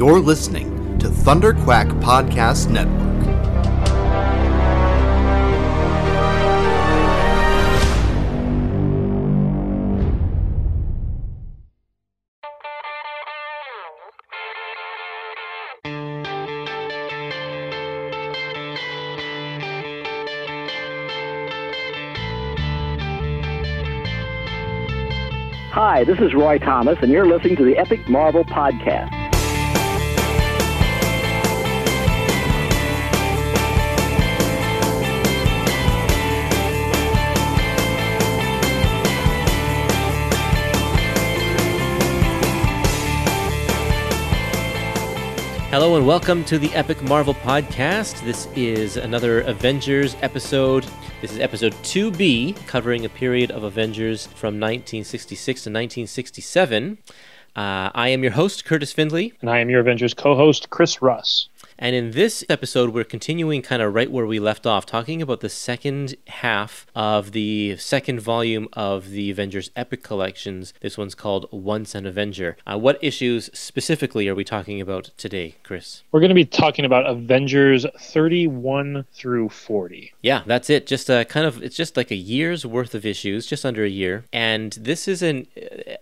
You're listening to Thunder Quack Podcast Network. Hi, this is Roy Thomas, and you're listening to the Epic Marvel Podcast. Hello and welcome to the Epic Marvel Podcast. This is another Avengers episode. This is episode 2B, covering a period of Avengers from 1966 to 1967. Uh, I am your host, Kurtis Findley. And I am your Avengers co host, Chris Russ. And in this episode, we're continuing kind of right where we left off, talking about the second half of the second volume of the Avengers Epic Collections. This one's called Once an Avenger. Uh, what issues specifically are we talking about today, Chris? We're going to be talking about Avengers 31 through 40. Yeah, that's it. Just a kind of it's just like a year's worth of issues, just under a year. And this is an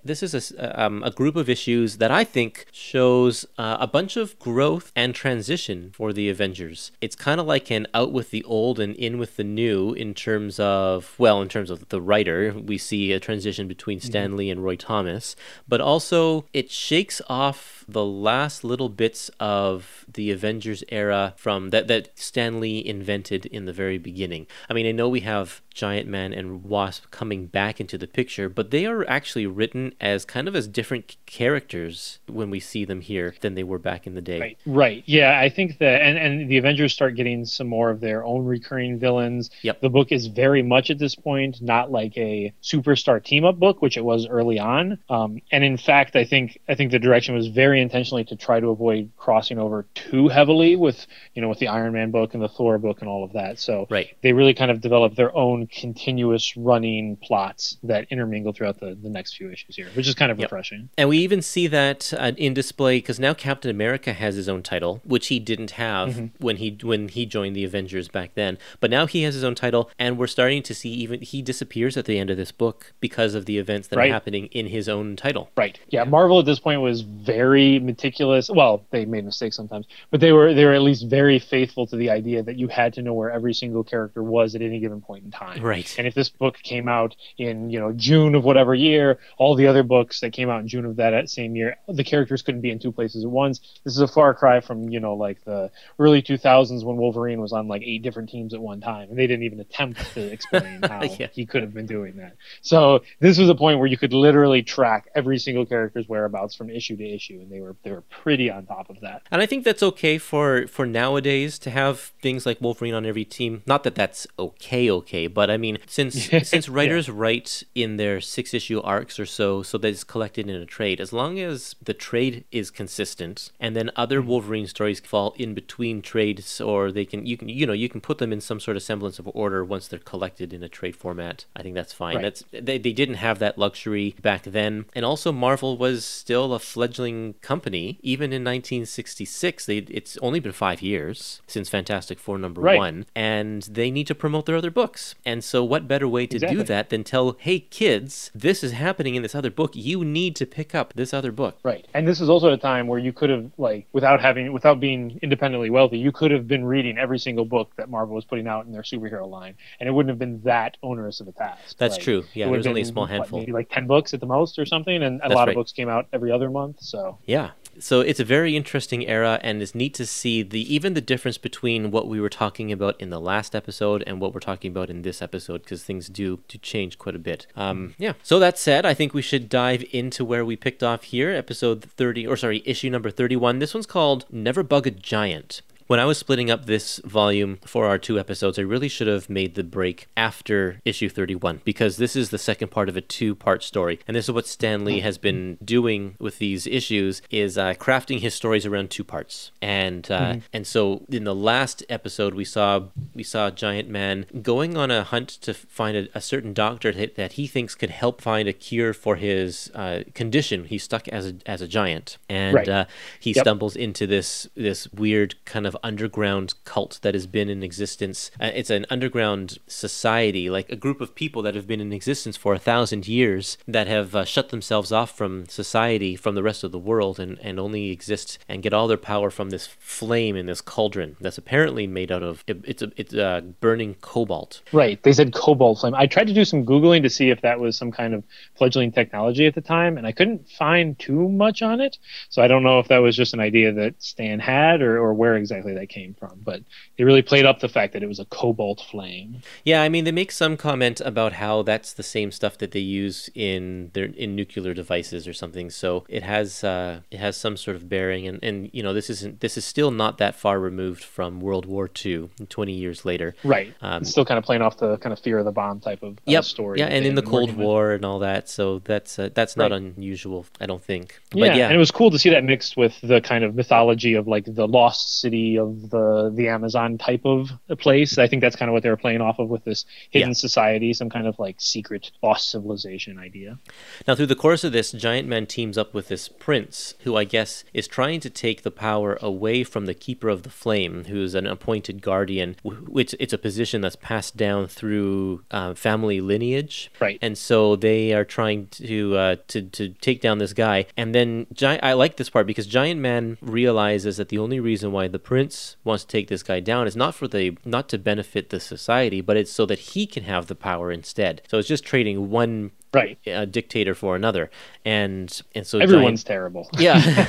this is a um, a group of issues that I think shows uh, a bunch of growth and transition for the Avengers. It's kind of like an out with the old and in with the new in terms of, well, in terms of the writer. We see a transition between Stan Lee and Roy Thomas, but also it shakes off the last little bits of the Avengers era from that, that Stan Lee invented in the very beginning. I mean, I know we have Giant Man and Wasp coming back into the picture, but they are actually written as kind of as different characters when we see them here than they were back in the day. Right. Right. Yeah, I think that and and the Avengers start getting some more of their own recurring villains. Yep. The book is very much at this point not like a superstar team up book, which it was early on. Um, and in fact, I think I think the direction was very intentionally to try to avoid crossing over too heavily with you know with the Iron Man book and the Thor book and all of that. So Right. they really kind of develop their own continuous running plots that intermingle throughout the, the next few issues here, which is kind of Yep. refreshing. And we even see that uh, in display because now Captain America has his own title, which he didn't have Mm-hmm. when he when he joined the Avengers back then. But now he has his own title, and we're starting to see even he disappears at the end of this book because of the events that Right. are happening in his own title. Right. Yeah, Marvel at this point was very meticulous. Well, they made mistakes sometimes, but they were they were at least very faithful to the idea that you had to know where every single character was at any given point in time. Right. And if this book came out in, you know, June of whatever year, all the other books that came out in June of that same year, the characters couldn't be in two places at once. This is a far cry from, you know, like the early 2000s when Wolverine was on like eight different teams at one time and they didn't even attempt to explain how Yeah. he could have been doing that. So this was a point where you could literally track every single character's whereabouts from issue to issue, and they were they were pretty on top of that. And I think that's okay for for nowadays to have things like Wolverine on every team. Not that that's okay, okay, but I mean, since since writers write in their six issue arcs or so, so that it's collected in a trade, as long as the trade is consistent, and then other mm-hmm. Wolverine stories fall in between trades, or they can you can you know you can put them in some sort of semblance of order once they're collected in a trade format. I think that's fine. Right. That's they, they didn't have that luxury back then, and also Marvel was still a fledgling company even in 1966. They it's only been five years since Fantastic Four number Right. one, and they need to promote their other books. And so, what better way to do that than tell, hey kids, this is happening in this other book. You need to pick up this other book. Right. And this is also a time where you could have like without having without being independently wealthy, you could have been reading every single book that Marvel was putting out in their superhero line, and it wouldn't have been that onerous of a task. That's Like, true. Yeah, it was only a small what, handful. maybe like ten books at the most or something, and a That's lot right. of books came out every other month. So Yeah. So it's a very interesting era, and it's neat to see the even the difference between what we were talking about in the last episode and what we're talking about in this episode, because things do do change quite a bit. Um, yeah. So that said, I think we should dive into where we picked off here, episode thirty, or sorry, issue number thirty-one. This one's called "Never Bug a Giant." When I was splitting up this volume for our two episodes, I really should have made the break after issue 31 because this is the second part of a two-part story, and this is what Stan Lee has been doing with these issues is uh, crafting his stories around two parts, and uh, and so in the last episode we saw we saw Giant Man going on a hunt to find a, a certain doctor that, that he thinks could help find a cure for his uh, condition. He's stuck as a as a giant, and Right. uh, he Yep. stumbles into this this weird kind of underground cult that has been in existence. Uh, it's an underground society, like a group of people that have been in existence for a thousand years that have uh, shut themselves off from society, from the rest of the world, and, and only exist and get all their power from this flame in this cauldron that's apparently made out of it, it's a, it's uh, burning cobalt. Right. They said cobalt flame. I tried to do some googling to see if that was some kind of fledgling technology at the time, and I couldn't find too much on it. So I don't know if that was just an idea that Stan had, or, or where exactly that came from. But they really played up the fact that it was a cobalt flame. Yeah, I mean they make some comment about how that's the same stuff that they use in their in nuclear devices or something. So it has uh, it has some sort of bearing, and, and you know this isn't this is still not that far removed from World War II, 20 years later. Right. Um, it's still kind of playing off the kind of fear of the bomb type of uh, Yep. story. Yeah, and in the Cold working with. War and all that. So that's uh, that's not Right. unusual, I don't think. Yeah, yeah, and it was cool to see that mixed with the kind of mythology of like the lost city of the the Amazon type of place. I think that's kind of what they were playing off of with this hidden Yeah. society, some kind of like secret lost civilization idea. Now, through the course of this, Giant Man teams up with this prince, who I guess is trying to take the power away from the Keeper of the Flame, who's an appointed guardian, wh- which it's a position that's passed down through uh, family lineage. Right. And so they are trying to uh, to to take down this guy, and then Giant. I like this part because Giant Man realizes that the only reason why the prince wants to take this guy down is not for the not to benefit the society, but it's so that he can have the power instead. So it's just trading one Right. a dictator for another, and and so Everyone's Giant, terrible. yeah.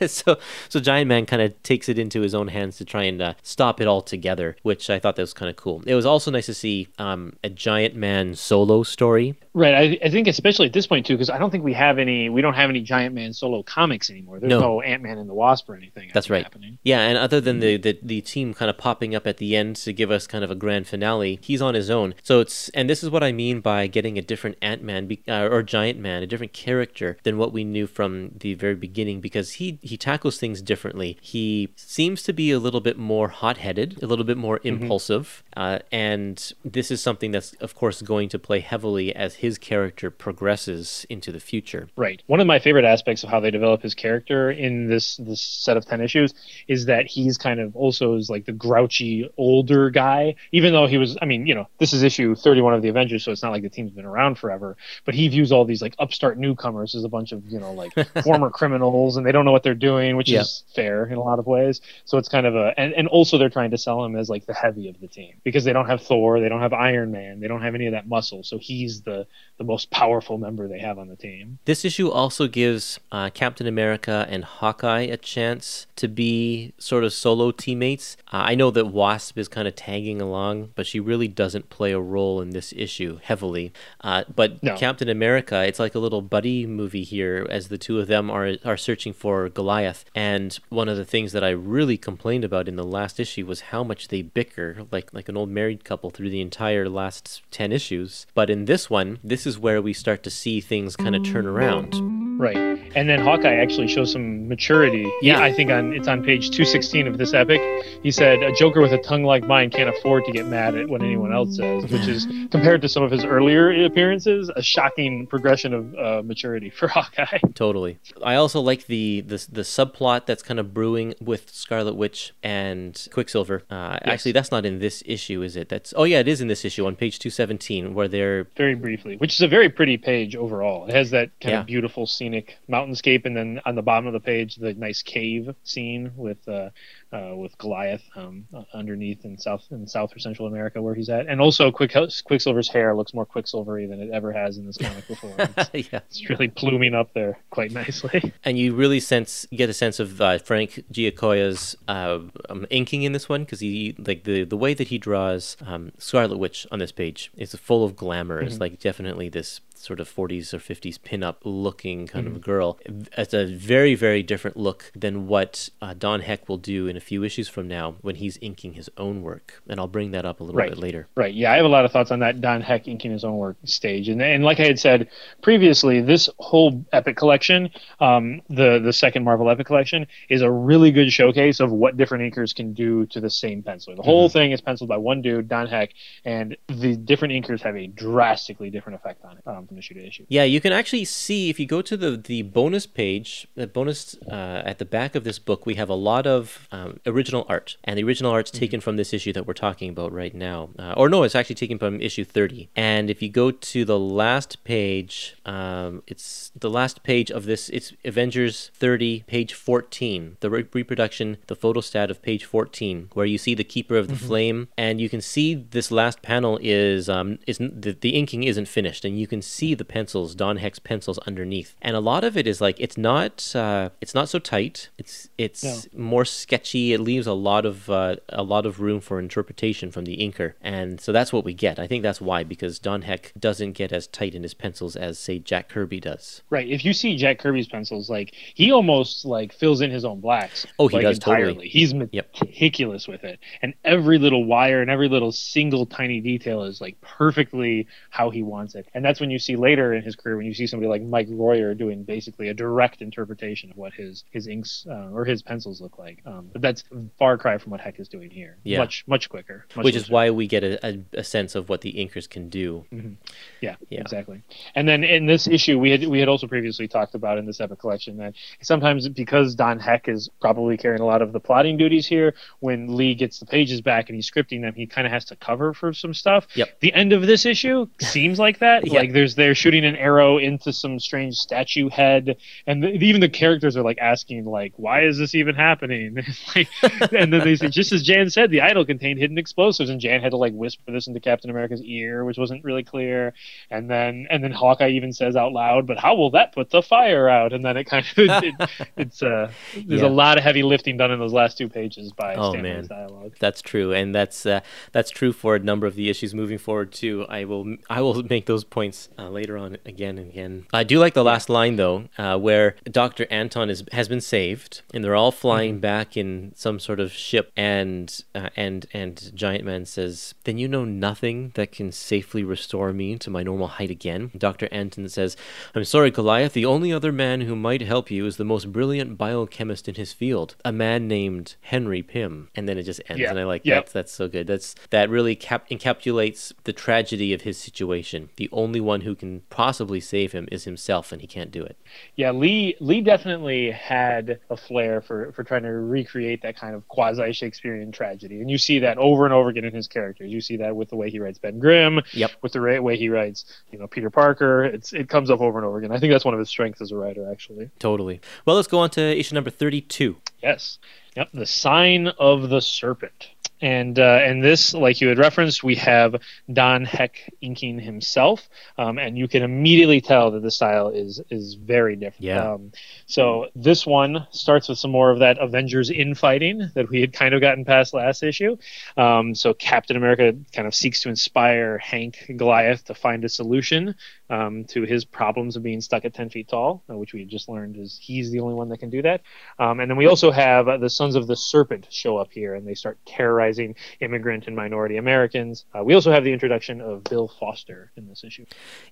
so so Giant Man kind of takes it into his own hands to try and uh, stop it all together, which I thought that was kind of cool. It was also nice to see um, a Giant Man solo story. Right. I, I think especially at this point too, because I don't think we have any. We don't have any Giant Man solo comics anymore. There's No. no, Ant Man and the Wasp or anything. That's right. Happening. Yeah, and other than the, the the team kind of popping up at the end to give us kind of a grand finale, he's on his own. So it's and this is what I mean by getting a different Ant Man uh, or Giant Man, a different character than what we knew from the very beginning, because he he tackles things differently. He seems to be a little bit more hot headed, a little bit more impulsive, uh, and this is something that's of course going to play heavily as his character progresses into the future. Right. One of my favorite aspects of how they develop his character in this this set of ten issues is that he's kind of also is like the grouchy older guy. Even though he was, I mean, you know, this is issue thirty one of the Avengers, so it's not like the team's been around forever. But he views all these like upstart newcomers as a bunch of you know like former criminals, and they don't know what they're doing, which Yeah. is fair in a lot of ways. So it's kind of a and, and also they're trying to sell him as like the heavy of the team because they don't have Thor, they don't have Iron Man, they don't have any of that muscle. So he's the the most powerful member they have on the team. This issue also gives uh, Captain America and Hawkeye a chance to be sort of solo teammates. Uh, I know that Wasp is kind of tagging along, but she really doesn't play a role in this issue heavily. Uh, but No. Captain America, it's like a little buddy movie here as the two of them are are searching for Goliath. And one of the things that I really complained about in the last issue was how much they bicker, like like an old married couple, through the entire last ten issues. But in this one, this is where we start to see things kind of turn around. Right. And then Hawkeye actually shows some maturity. Yeah. I think on it's on page 216 of this epic. He said, A Joker with a tongue like mine can't afford to get mad at what anyone else says, which is, compared to some of his earlier appearances, a shocking progression of uh, maturity for Hawkeye. Totally. I also like the the the subplot that's kind of brewing with Scarlet Witch and Quicksilver. Uh, Actually, that's not in this issue, is it? That's oh yeah, it is in this issue on page two seventeen where they're Very briefly, which is a very pretty page overall. It has that kind Yeah. of beautiful scenic mountainscape, and then on the bottom of the page, the nice cave scene with uh, uh, with Goliath um, underneath in South in South or Central America where he's at, and also Quick Quicksilver's hair looks more Quicksilvery than it ever has in this comic before. It's, yeah, it's really pluming up there quite nicely. and you really sense get a sense of uh, Frank Giacoia's uh, um, inking in this one because he like the the way that he draws um, Scarlet Witch on this page is full of glamour. It's like definitely this sort of 40s or 50s pinup looking kind mm-hmm. of girl. It's a very, very different look than what uh, Don Heck will do in a few issues from now when he's inking his own work. And I'll bring that up a little right. bit later. Right. Yeah, I have a lot of thoughts on that Don Heck inking his own work stage. And, and like I had said previously, this whole Epic collection, um, the, the second Marvel Epic collection, is a really good showcase of what different inkers can do to the same pencil. The whole mm-hmm. thing is penciled by one dude, Don Heck, and the different inkers have a drastically different effect on it um, from issue to issue. Yeah, you can actually see if you go to the the bonus page, the bonus uh, at the back of this book, we have a lot of um, original art, and the original art's mm-hmm. taken from this issue that we're talking about right now, uh, or no, it's actually taken from issue thirty. And if you go to the last page, um, it's the last page of this. It's Avengers thirty, page fourteen, the re- reproduction, the photostat of page fourteen, where you see the Keeper of the mm-hmm. Flame, and you can see this last panel is um, is the, the inking isn't finished, and you can see the pencils, Don Heck's pencils underneath, and a lot of it is like it's not uh, it's not so tight. It's it's no. more sketchy. It leaves a lot of uh, a lot of room for interpretation from the inker, and so that's what we get. I think that's why because Don Heck doesn't get as tight in his pencils as say Jack Kirby does. Right. If you see Jack Kirby's pencils, like he almost like fills in his own blacks. Oh, he like, does entirely. totally. He's meticulous yep. with it, and every little wire and every little single tiny detail is like perfectly how he wants it. And that's when you see later in his career when you see somebody like Mike Royer doing basically a direct interpretation of what his his inks uh, or his pencils look like. Um, but that's far cry from what Heck is doing here. Yeah. much much quicker. Much Which is why we get a, a, a, sense of what the inkers can do. Mm-hmm. Yeah, yeah, exactly. And then in this issue, we had we had also previously talked about in this epic collection that sometimes because Don Heck is probably carrying a lot of the plotting duties here, when Lee gets the pages back and he's scripting them, he kind of has to cover for some stuff. Yep. The end of this issue seems like that. yep. Like there's they're shooting an arrow into some strange statue head, and the, even the characters are like asking like, "Why is this even happening?" like, and then they say, just as Jan said, the idol contained hidden explosives, and Jan had to like whisper this into Captain America's ear, which wasn't really clear. And then and then Hawkeye even says out loud, "But how will that put the fire out?" And then it kind of it, it's uh there's yeah. a lot of heavy lifting done in those last two pages by oh, Stan Lee's dialogue. That's true, and that's uh, that's true for a number of the issues moving forward too. I will I will make those points uh, later on again and again. I do like the last line though, uh, where Doctor Anton is has been saved, and they're all flying mm-hmm. back in some sort of ship, and uh, and and Giant Man says, "Then you know nothing that can safely restore me to my normal height again." Doctor Anton says, "I'm sorry, Goliath. The only other man who might help you is the most brilliant biochemist in his field, a man named Henry Pym." And then it just ends, yeah. and I like yep. that. That's so good. That's that really cap- encapsulates the tragedy of his situation. The only one who can possibly save him is himself, and he can't do it. Yeah, Lee Lee definitely had a flair for for trying to recreate that kind of quasi Shakespearean tragedy, and you see that over and over again in his characters. You see that with the way he writes Ben Grimm, yep. with the way he writes, you know, Peter Parker. It's it comes up over and over again. I think that's one of his strengths as a writer, actually. Totally. Well, let's go on to issue number thirty-two. Yes. Yep. The sign of the serpent and uh, and this, like you had referenced, we have Don Heck inking himself, um, and you can immediately tell that the style is is very different. Yeah. Um, so this one starts with some more of that Avengers infighting that we had kind of gotten past last issue. Um, so Captain America kind of seeks to inspire Hank Goliath to find a solution um, to his problems of being stuck at 10 feet tall, uh, which we just learned is he's the only one that can do that. Um, and then we also have uh, the Sons of the Serpent show up here, and they start terrorizing immigrant and minority Americans. Uh, we also have the introduction of Bill Foster in this issue.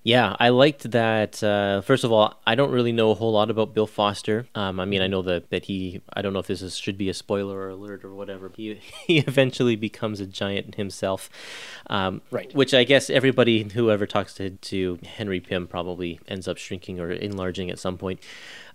Yeah, I liked that. Uh, first of all, I don't really know a whole lot about Bill Foster. Um, I mean, I know that, that he, I don't know if this is, should be a spoiler or alert or whatever, he, he eventually becomes a giant himself. Um, right. Which I guess everybody, whoever talks to, to Henry Pym probably ends up shrinking or enlarging at some point.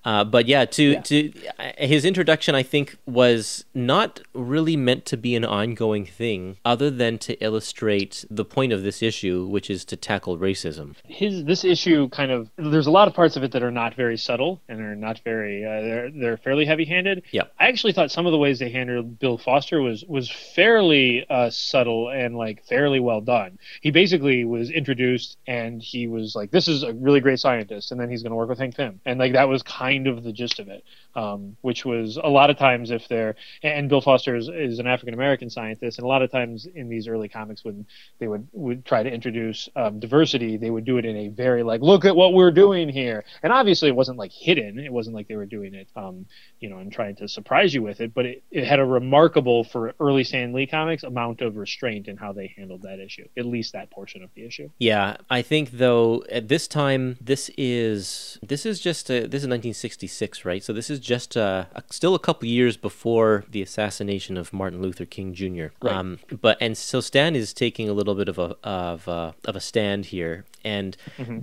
Uh, but yeah, to yeah. to uh, his introduction, I think was not really meant to be an ongoing thing, other than to illustrate the point of this issue, which is to tackle racism. His this issue kind of there's a lot of parts of it that are not very subtle and are not very uh, they're they're fairly heavy handed. Yeah, I actually thought some of the ways they handled Bill Foster was was fairly uh, subtle and like fairly well done. He basically was introduced and he was like, "This is a really great scientist," and then he's going to work with Hank Pym, and like that was kind kind of the gist of it, um, which was a lot of times if they're and Bill Foster is, is an African American scientist, and a lot of times in these early comics when they would would try to introduce um, diversity, they would do it in a very like look at what we're doing here, and obviously it wasn't like hidden, it wasn't like they were doing it, um, you know, and trying to surprise you with it, but it, it had a remarkable for early Stan Lee comics amount of restraint in how they handled that issue, at least that portion of the issue. Yeah, I think though at this time this is this is just a, this is 1966, right? So this is just uh, still a couple years before the assassination of Martin Luther King Jr. Right. Um, but and so Stan is taking a little bit of a of a, of a stand here, and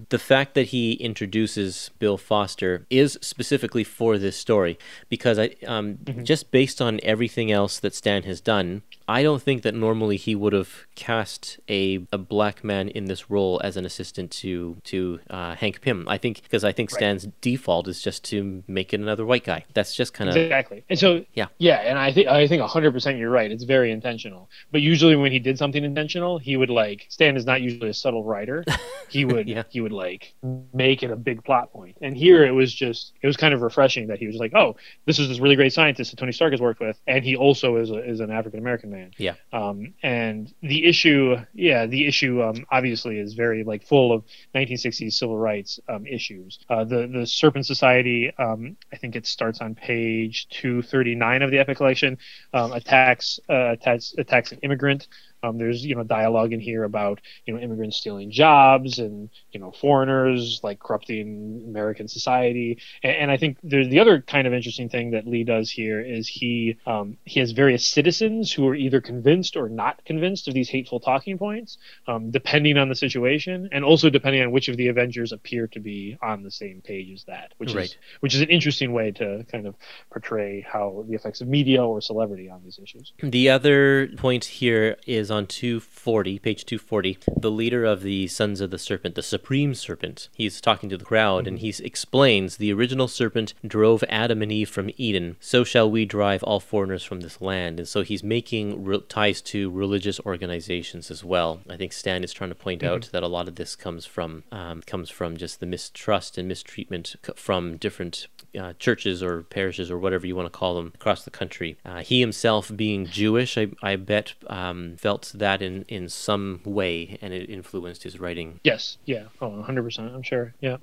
the fact that he introduces Bill Foster is specifically for this story because I um, just based on everything else that Stan has done, I don't think that normally he would have cast a, a black man in this role as an assistant to to uh, Hank Pym. I think because I think Stan's default is just to make it another white guy. That's just kind of Exactly. And so Yeah. yeah, and I think I think 100% you're right. It's very intentional. But usually when he did something intentional, he would like Stan is not usually a subtle writer. He would Yeah. he would like make it a big plot point. And here it was just it was kind of refreshing that he was like, "Oh, this is this really great scientist that Tony Stark has worked with and he also is a, is an African American man." Yeah. Um, and the issue, yeah, the issue um, obviously is very like full of 1960s civil rights um, issues. Uh, the the Serpent Society, um, I think it starts on page 239 of the Epic Collection, um, attacks uh, attacks attacks an immigrant. Um, there's you know dialogue in here about you know immigrants stealing jobs and you know foreigners like corrupting American society. And, and I think there's the other kind of interesting thing that Lee does here is he um, he has various citizens who are either convinced or not convinced of these hateful talking points, um, depending on the situation, and also depending on which of the Avengers appear to be on the same page as that, which Right. is which is an interesting way to kind of portray how the effects of media or celebrity on these issues. The other point here is on 240, page 240. The leader of the Sons of the Serpent, the Supreme Serpent, he's talking to the crowd and he explains the original serpent drove Adam and Eve from Eden. So shall we drive all foreigners from this land. And so he's making re- ties to religious organizations as well. I think Stan is trying to point out that a lot of this comes from um, comes from just the mistrust and mistreatment from different uh, churches or parishes or whatever you want to call them across the country. Uh, he himself, being Jewish, I, I bet um, felt that in, in some way, and it influenced his writing. Yes, yeah, oh, 100 percent. I'm sure. Yeah,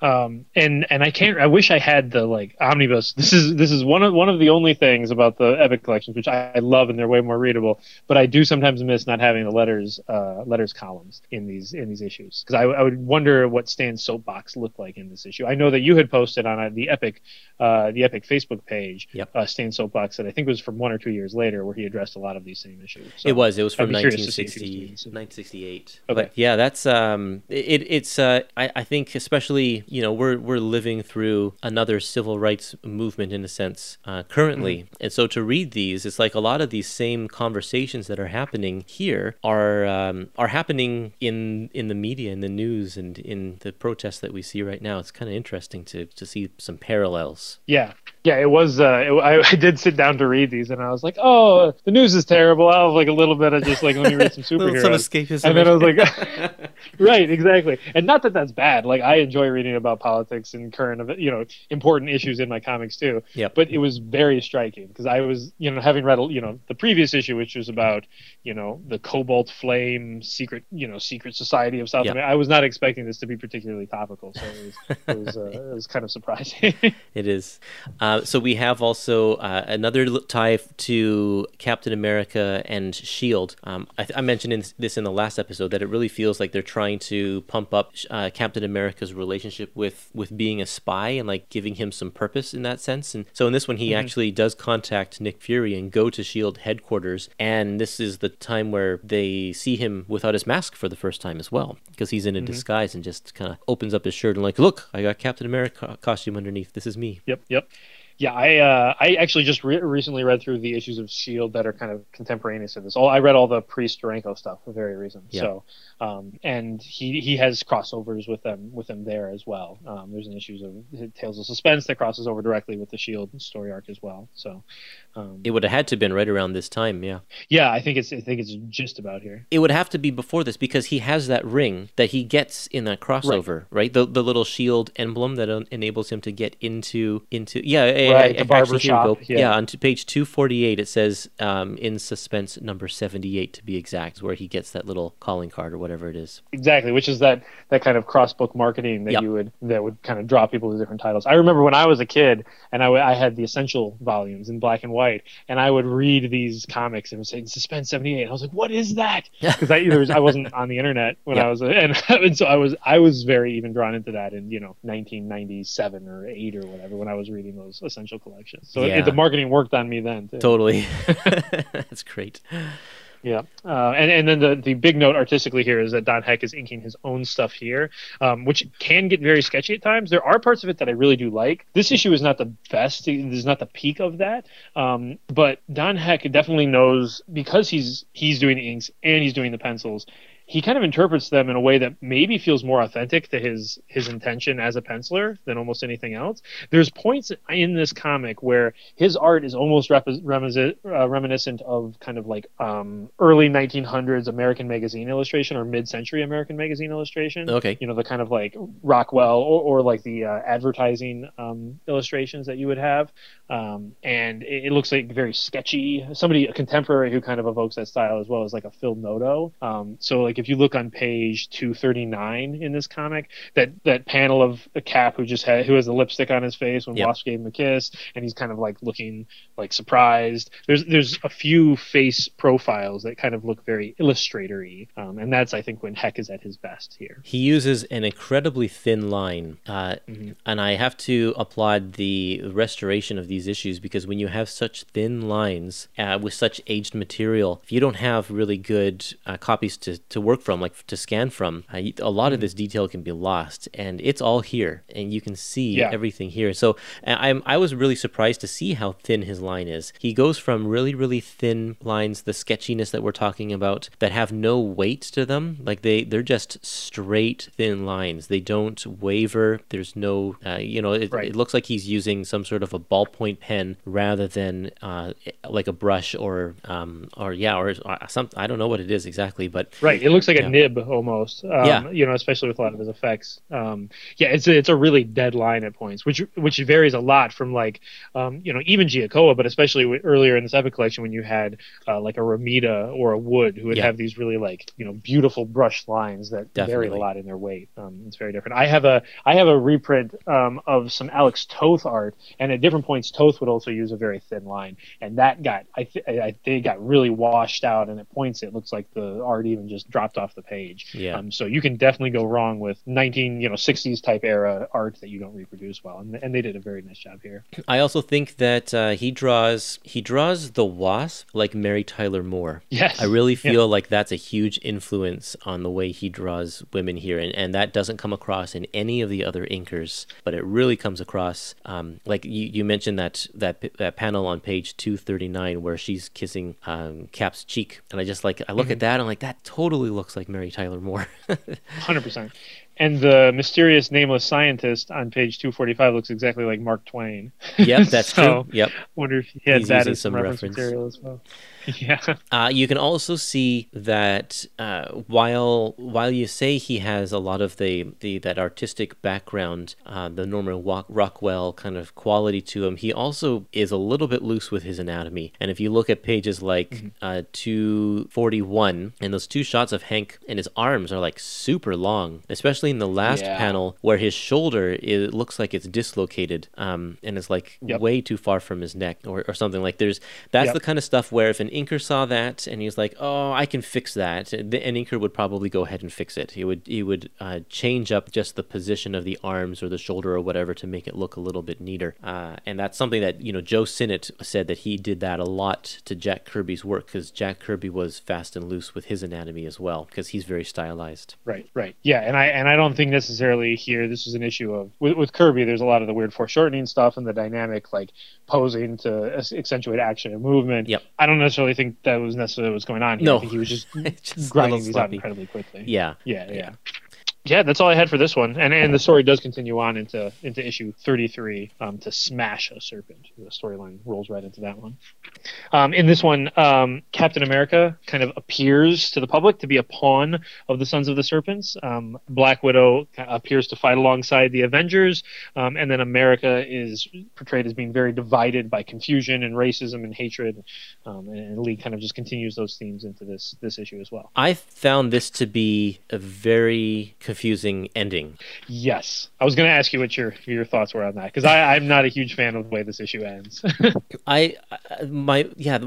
um, and and I can't. I wish I had the like omnibus. This is this is one of one of the only things about the Epic collections which I, I love and they're way more readable. But I do sometimes miss not having the letters uh, letters columns in these in these issues because I, I would wonder what Stan's soapbox looked like in this issue. I know that you had posted on uh, the Epic uh, the Epic Facebook page Yep. uh, Stan's soapbox that I think was from one or two years later where he addressed a lot of these same issues. So it was. It was from be curious to see if he 1960, was 1968. Okay. But yeah, that's um, it. It's uh, I, I think especially you know we're we're living through another civil rights movement in a sense uh, currently, Mm-hmm. and so to read these, it's like a lot of these same conversations that are happening here are um, are happening in in the media, in the news, and in the protests that we see right now. It's kind of interesting to to see some parallels. Yeah, yeah, it was. Uh, it, I, I did sit down to read these, and I was like, "Oh, the news is terrible." I was like a little bit of just like let me read some superheroes. Some escapism. and then I was like, right, exactly. And not that that's bad. Like I enjoy reading about politics and current, you know, important issues in my comics too. Yep. But it was very striking because I was, you know, having read, you know, the previous issue, which was about, you know, the Cobalt Flame secret, you know, secret society of South Yep. America. I was not expecting this to be particularly topical, so it was, it was, uh, it was kind of surprising. It is. Uh, so we have also uh, another tie to Captain America and Shield. Um, I, th- I mentioned in this, in the last episode that it really feels like they're trying to pump up uh, Captain America's relationship with with being a spy and like giving him some purpose in that sense. And so in this one, he actually does contact Nick Fury and go to Shield headquarters. And this is the time where they see him without his mask for the first time as well, because he's in a mm-hmm. disguise and just kind of opens up his shirt and like, look, I got Captain America costume underneath. This is me. Yep, yep. Yeah, I uh, I actually just re- recently read through the issues of Shield that are kind of contemporaneous to this. All I read all the pre Steranko stuff for very reason. Yeah. So, um, and he he has crossovers with them with them there as well. Um, there's an issues of Tales of Suspense that crosses over directly with the Shield story arc as well. So, um, It would have had to have been right around this time, yeah. yeah, I think it's I think it's just about here. It would have to be before this because he has that ring that he gets in that crossover, right? The the little shield emblem that en- enables him to get into into yeah, Right, yeah, the barber actually, here we shop, go. yeah. Yeah, on page two forty eight it says um, in suspense number seventy eight to be exact, where he gets that little calling card or whatever it is. Exactly, which is that that kind of cross book marketing that Yep. you would that would kind of draw people to different titles. I remember when I was a kid and I, w- I had the essential volumes in black and white, and I would read these comics and it say Suspense seventy eight. I was like, what is that? Because I there was, I wasn't on the internet when Yep. I was and, and so I was I was very even drawn into that in you know 1997 or eight or whatever when I was reading those essential collections. So Yeah. it, the marketing worked on me then. Too. Totally, that's great. Yeah, uh, and and then the the big note artistically here is that Don Heck is inking his own stuff here, um, which can get very sketchy at times. There are parts of it that I really do like. This issue is not the best; it is not the peak of that. Um, but Don Heck definitely knows because he's he's doing the inks and he's doing the pencils. He kind of interprets them in a way that maybe feels more authentic to his his intention as a penciler than almost anything else. There's points in this comic where his art is almost rep- reminiscent, uh, reminiscent of kind of like um, early 1900s American magazine illustration or mid-century American magazine illustration. Okay. You know, the kind of like Rockwell or, or like the uh, advertising um, illustrations that you would have. Um, and it, it looks like very sketchy. Somebody, a contemporary who kind of evokes that style as well as like a Phil Noto. Um, so like if you look on page 239 in this comic, that, that panel of a Cap who just had, who has the lipstick on his face when Yep. Wasp gave him a kiss and he's kind of like looking like surprised. There's there's a few face profiles that kind of look very illustratory, um, and that's I think when Heck is at his best here. He uses an incredibly thin line, uh, Mm-hmm. and I have to applaud the restoration of these issues because when you have such thin lines uh, with such aged material, if you don't have really good uh, copies to, to work from, like to scan from, uh, you- a lot of Mm-hmm. this detail can be lost, and it's all here, and you can see Yeah. everything here. So uh, I'm I was really surprised to see how thin his line is. He goes from really really thin lines, the sketchiness that we're talking about, that have no weight to them, like they they're just straight thin lines. They don't waver. There's no uh, you know it, Right. it looks like he's using some sort of a ballpoint pen rather than uh, like a brush or um or yeah or, or some I don't know what it is exactly, but Right, it looks like Yeah. a nib almost. Um, Yeah. you know, especially with a lot of his effects. Um, yeah, it's a, it's a really dead line at points, which which varies a lot from like, um, you know, even Giacoia, but especially w- earlier in this epic collection when you had uh, like a Romita or a Wood who would Yeah. have these really like you know beautiful brush lines that varied Definitely. a lot in their weight. Um, it's very different. I have a I have a reprint um, of some Alex Toth art, and at different points Toth would also use a very thin line, and that got I th- I think got really washed out, and at points it looks like the art even just dropped off the page. Yeah. Um, so you can definitely go wrong with 19 you know 60s type era art that you don't reproduce well, and, and they did a very nice job here. I also think that uh, he draws he draws the wasp like Mary Tyler Moore. Yes. I really Yeah. feel like that's a huge influence on the way he draws women here, and, and that doesn't come across in any of the other inkers, but it really comes across. Um, like you, you mentioned that that that panel on page two thirty nine where she's kissing um, Cap's cheek, and I just like I Mm-hmm. look at that, I'm like that totally looks like Mary Tyler Moore. Hundred percent. And the mysterious nameless scientist on page 245 looks exactly like Mark Twain. yep, that's So, true. Yep. Wonder if he had He's that as some some reference, reference. material as well. Yeah. Uh, you can also see that uh, while while you say he has a lot of the, the that artistic background, uh, the Norman Rockwell kind of quality to him, he also is a little bit loose with his anatomy. And if you look at pages like Mm-hmm. uh, 241, and those two shots of Hank and his arms are like super long, especially in the last Yeah. panel where his shoulder it looks like it's dislocated, um, and it's like Yep. way too far from his neck or, or something like. There's that's Yep. the kind of stuff where if an inker saw that and he's like, "Oh, I can fix that," And inker would probably go ahead and fix it. He would he would uh, change up just the position of the arms or the shoulder or whatever to make it look a little bit neater. Uh, and that's something that you know Joe Sinnott said that he did that a lot to Jack Kirby's work because Jack Kirby was fast and loose with his anatomy as well because he's very stylized. Right, right. Yeah, and I and I don't think necessarily here this is an issue of with, with Kirby. There's a lot of the weird foreshortening stuff and the dynamic like posing to accentuate action and movement. Yep. I don't necessarily think that was necessarily what's going on here. No. I think he was just, Just grinding these out incredibly quickly. Yeah. Yeah, yeah. Yeah, that's all I had for this one, and and the story does continue on into into issue thirty three um, to smash a serpent. The storyline rolls right into that one. Um, in this one, um, Captain America kind of appears to the public to be a pawn of the Sons of the Serpents. Um, Black Widow appears to fight alongside the Avengers, um, and then America is portrayed as being very divided by confusion and racism and hatred. Um, and, and Lee kind of just continues those themes into this this issue as well. I found this to be a very confusing ending. Yes, I was going to ask you what your your thoughts were on that because I'm not a huge fan of the way this issue ends. I, my yeah,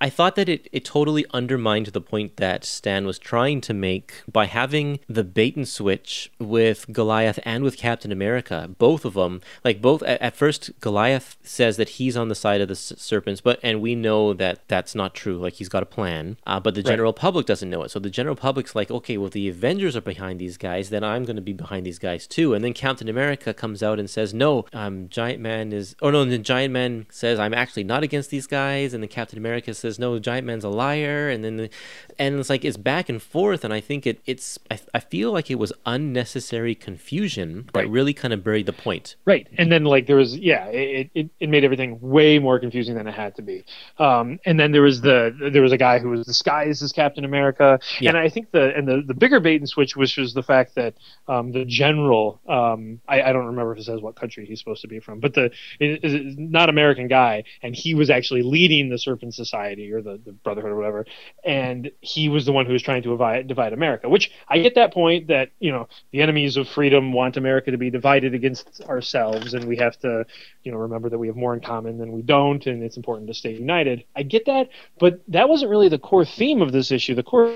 I thought that it, it totally undermined the point that Stan was trying to make by having the bait and switch with Goliath and with Captain America, both of them. Like both at, at first, Goliath says that he's on the side of the s- serpents, but and we know that that's not true. Like he's got a plan, uh, but the Right. general public doesn't know it. So the general public's like, okay, well the Avengers are behind these guys, then I'm going to be behind these guys too. And then Captain America comes out and says, no, um, Giant Man is, oh no, and then Giant Man says, I'm actually not against these guys. And then Captain America says, no, Giant Man's a liar. And then, the, and it's like, it's back and forth. And I think it, it's, I, I feel like it was unnecessary confusion that Right. really kind of buried the point. right, and then like there was yeah, it, it, it made everything way more confusing than it had to be. Um, and then there was the there was a guy who was disguised as Captain America, Yeah. and I think the and the, the bigger bait and switch which was the fact that um, the general um, I, I don't remember if it says what country he's supposed to be from, but the is not American guy, and he was actually leading the Serpent Society or the, the Brotherhood or whatever, and he was the one who was trying to divide, divide America. Which I get that point that you know the enemies of freedom want America to be divided against ourselves, and we have to you know remember that we have more in common than we don't, and it's important to stay united. I get that, but that wasn't really the core theme of this issue. The core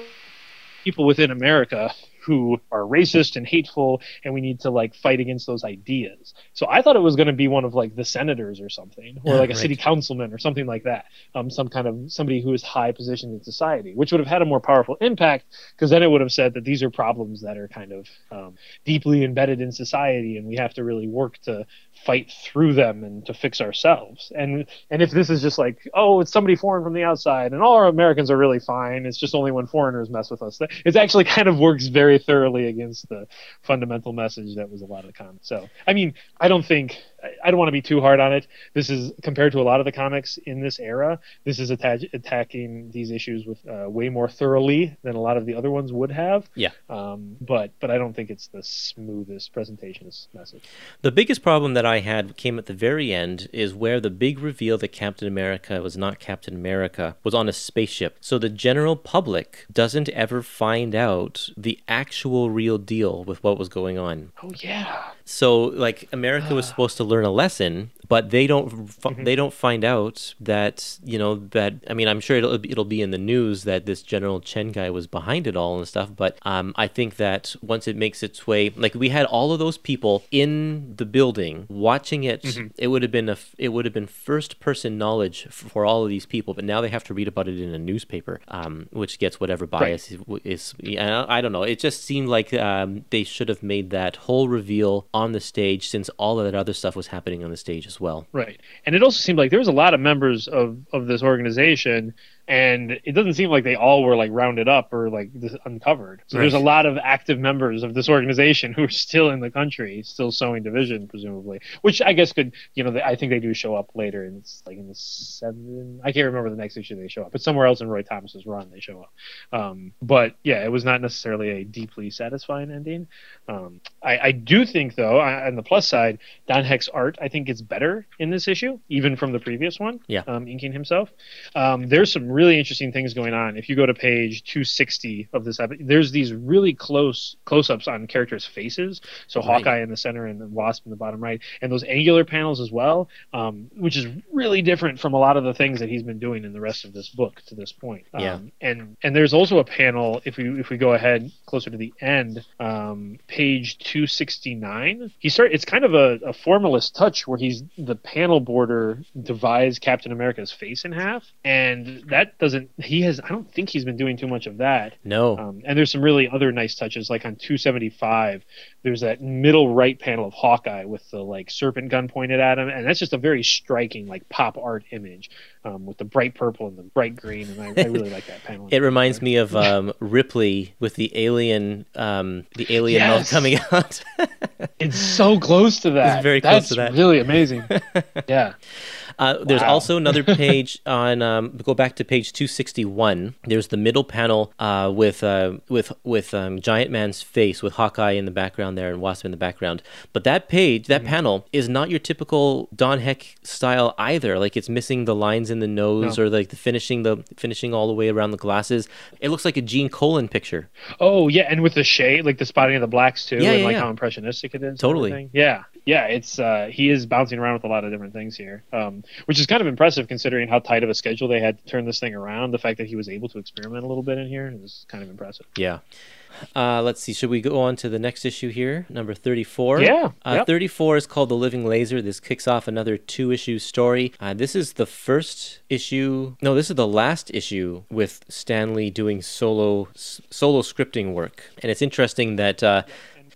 people within America who are racist and hateful and we need to like fight against those ideas. So I thought it was going to be one of like the senators or something or Yeah, like a right. city councilman or something like that. Um some kind of somebody who is high positioned in society, which would have had a more powerful impact because then it would have said that these are problems that are kind of um, deeply embedded in society and we have to really work to fight through them and to fix ourselves. And and if this is just like, oh, it's somebody foreign from the outside, and all our Americans are really fine, it's just only when foreigners mess with us. It actually kind of works very thoroughly against the fundamental message that was a lot of the comics. So I mean, I don't think I- don't want to be too hard on it. This is compared to a lot of the comics in this era. This is atta- attacking these issues with uh, way more thoroughly than a lot of the other ones would have. Yeah. Um, but but I don't think it's the smoothest presentationist message. The biggest problem that I had came at the very end is where the big reveal that Captain America was not Captain America was on a spaceship. So the general public doesn't ever find out the actual real deal with what was going on. Oh yeah. So like America was supposed to learn a lesson, but they don't f- they don't find out that you know that I mean I'm sure it'll it'll be in the news that this General Chen guy was behind it all and stuff. But um, I think that once it makes its way, like we had all of those people in the building watching it, it would have been a f- it would have been first person knowledge for all of these people. But now they have to read about it in a newspaper, um, which gets whatever bias is, is. yeah, I don't know. It just seemed like um, they should have made that whole reveal on the stage since all of that other stuff was happening on the stage as well. Right. And it also seemed like there was a lot of members of, of this organization and it doesn't seem like they all were like rounded up or like uncovered. So there's a lot of active members of this organization who are still in the country, still sowing division, presumably. Which I guess could, you know, I think they do show up later in it's like in the seven. I can't remember the next issue they show up, but somewhere else in Roy Thomas's run they show up. Um, but yeah, it was not necessarily a deeply satisfying ending. Um, I, I do think though, on the plus side, Don Heck's art I think is better in this issue, even from the previous one. Yeah. Um, inking himself. Um, there's some really interesting things going on. If you go to page 260 of this, epi- there's these really close close-ups on characters' faces. So Right. Hawkeye in the center and the Wasp in the bottom right, and those angular panels as well, um, which is really different from a lot of the things that he's been doing in the rest of this book to this point. Um, Yeah. And and there's also a panel if we if we go ahead closer to the end, um, page 269. He start. It's kind of a, a formalist touch where he's the panel border divides Captain America's face in half, and that that doesn't he has I don't think he's been doing too much of that. No. Um, and there's some really other nice touches, like on 275, there's that middle right panel of Hawkeye with the like serpent gun pointed at him, and that's just a very striking like pop art image um, with the bright purple and the bright green, and I, I really like that panel. It reminds me of um, Ripley with the alien, um, the alien mouth Yes. coming out. It's so close to that. It's very close That's to that. Really amazing. yeah. Uh, there's Wow. also another page on. Um, go back to page 261. There's the middle panel uh, with uh, with with um, Giant Man's face with Hawkeye in the background there and Wasp in the background. But that page, that Mm-hmm. panel, is not your typical Don Heck style either. Like it's missing the lines in the nose No. or like the finishing the finishing all the way around the glasses. It looks like a Gene Colan picture. Oh yeah, and with the shade, like the spotting of the blacks too, Yeah, and yeah, like yeah. how impressionistic it is. Totally. Yeah, yeah. It's uh, he is bouncing around with a lot of different things here, um, which is kind of impressive considering how tight of a schedule they had to turn this thing around. The fact that he was able to experiment a little bit in here is kind of impressive. Yeah. Uh, let's see. Should we go on to the next issue here, number thirty-four? Yeah, Uh, yep. Thirty-four is called "The Living Laser." This kicks off another two-issue story. Uh, this is the first issue. No, this is the last issue with Stan Lee doing solo s- solo scripting work, and it's interesting that.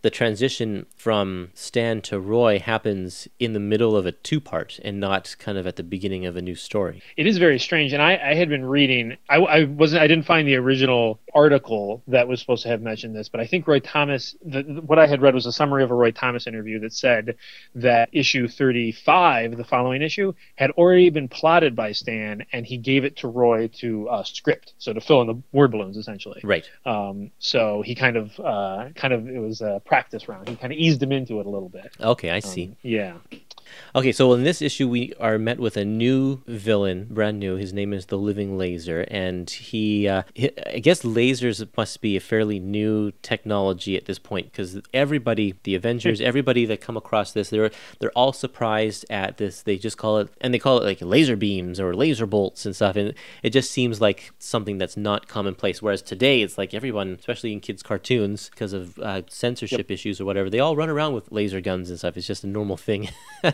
Uh, the transition from Stan to Roy happens in the middle of a two-part and not kind of at the beginning of a new story. It is very strange, and I, I had been reading. I, I wasn't. I didn't find the original article that was supposed to have mentioned this, but I think Roy Thomas. The, what I had read was a summary of a Roy Thomas interview that said that issue thirty-five, the following issue, had already been plotted by Stan, and he gave it to Roy to uh, script, so to fill in the word balloons, essentially. Right. Um, so he kind of, uh, kind of, it was a practice round. He kind of eased him into it a little bit. Okay, I see. Um, yeah. Okay, so in this issue, we are met with a new villain, brand new. His name is the Living Laser, and he, uh, he I guess, lasers must be a fairly new technology at this point because everybody, the Avengers, everybody that come across this, they're they're all surprised at this. They just call it, and they call it like laser beams or laser bolts and stuff, and it just seems like something that's not commonplace. Whereas today, it's like everyone, especially in kids' cartoons, because of uh, censorship issues or whatever, they all run around with laser guns and stuff. It's just a normal thing.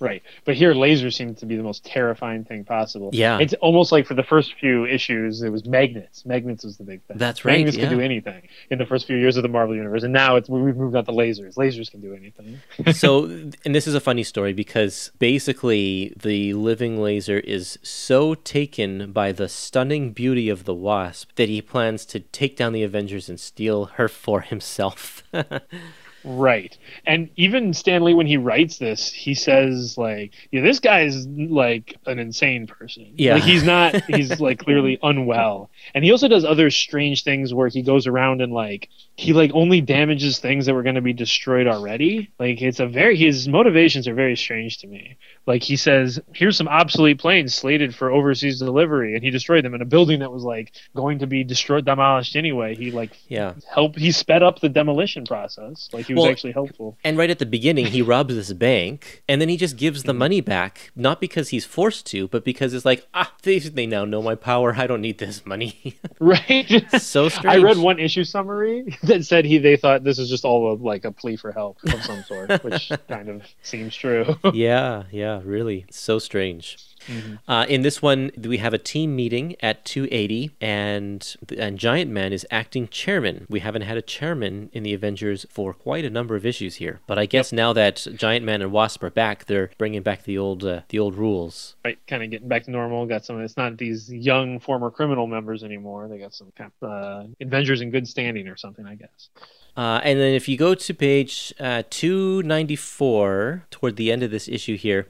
Right. But here, lasers seem to be the most terrifying thing possible. Yeah. It's almost like for the first few issues, it was magnets. Magnets was the big thing. That's right, Magnets yeah. can do anything in the first few years of the Marvel Universe. And now it's we've moved on to lasers. Lasers can do anything. so and this is a funny story because basically the living laser is so taken by the stunning beauty of the wasp that he plans to take down the avengers and steal her for himself Right. And even Stan Lee, when he writes this, he says like, "Yeah, this guy is like an insane person. Yeah. like he's not. He's like clearly unwell." And he also does other strange things where he goes around and like he like only damages things that were going to be destroyed already. Like it's a very his motivations are very strange to me. Like he says, "Here's some obsolete planes slated for overseas delivery," and he destroyed them in a building that was like going to be destroyed, demolished anyway. He like yeah help he sped up the demolition process like he was Well, actually helpful and right at the beginning he robs this bank and then he just gives the money back not because he's forced to but because it's like ah they, they now know my power i don't need this money right so strange. i read one issue summary that said he they thought this is just all a, like a plea for help of some sort which kind of seems true yeah, yeah, really. So strange. Mm-hmm. Uh, in this one, we have a team meeting at 280, and and Giant Man is acting chairman. We haven't had a chairman in the Avengers for quite a number of issues here, but I guess now that Giant Man and Wasp are back, they're bringing back the old uh, the old rules. right kind of getting back to normal got some it's not these young former criminal members anymore they got some kind of, uh, avengers in good standing or something i guess Uh, and then if you go to page uh, 294, toward the end of this issue here,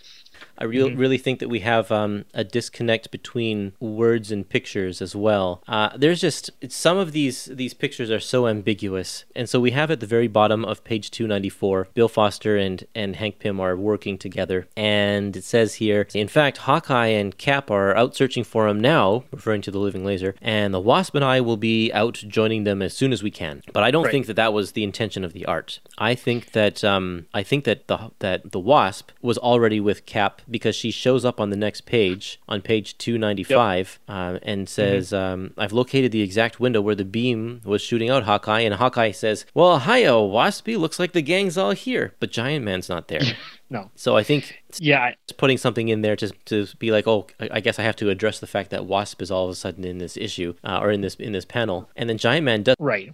I re- really think that we have um, a disconnect between words and pictures as well. Uh, there's just it's, some of these these pictures are so ambiguous, and so we have at the very bottom of page 294, Bill Foster and and Hank Pym are working together, and it says here, in fact, Hawkeye and Cap are out searching for him now, referring to the Living Laser, and the Wasp and I will be out joining them as soon as we can. But I don't Right. think that that was the intention of the art. I think that um, I think that the that the Wasp was already with Cap because she shows up on the next page on page 295 uh, and says, um, "I've located the exact window where the beam was shooting out Hawkeye." And Hawkeye says, "Well, hiya, Waspy. Looks like the gang's all here, but Giant Man's not there." no so I think Yeah, Just putting something in there to to be like, oh, I guess I have to address the fact that Wasp is all of a sudden in this issue uh, or in this in this panel, and then Giant Man does right.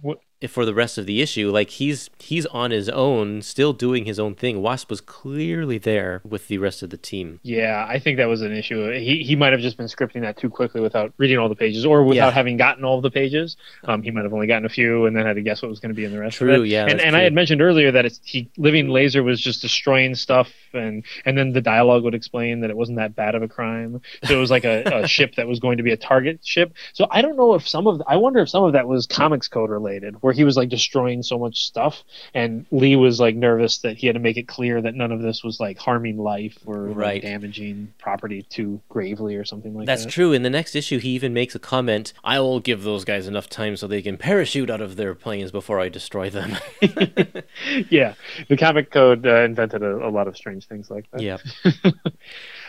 For the rest of the issue. Like he's he's on his own, still doing his own thing. Wasp was clearly there with the rest of the team. Yeah, I think that was an issue. He he might have just been scripting that too quickly without reading all the pages, or without Yeah. having gotten all of the pages. Um, he might have only gotten a few, and then had to guess what was going to be in the rest. True, of it. yeah, And and I had mentioned earlier that it's he living laser was just destroying stuff, and and then the dialogue would explain that it wasn't that bad of a crime. So it was like a, a ship that was going to be a target ship. So I don't know if some of I wonder if some of that was comics code related, where he was like destroying so much stuff, and Lee was like nervous that he had to make it clear that none of this was like harming life or like, Right. damaging property too gravely or something like That's that. That's true. In the next issue, he even makes a comment I will give those guys enough time so they can parachute out of their planes before I destroy them. yeah, the comic code uh, invented a, a lot of strange things like that. yeah.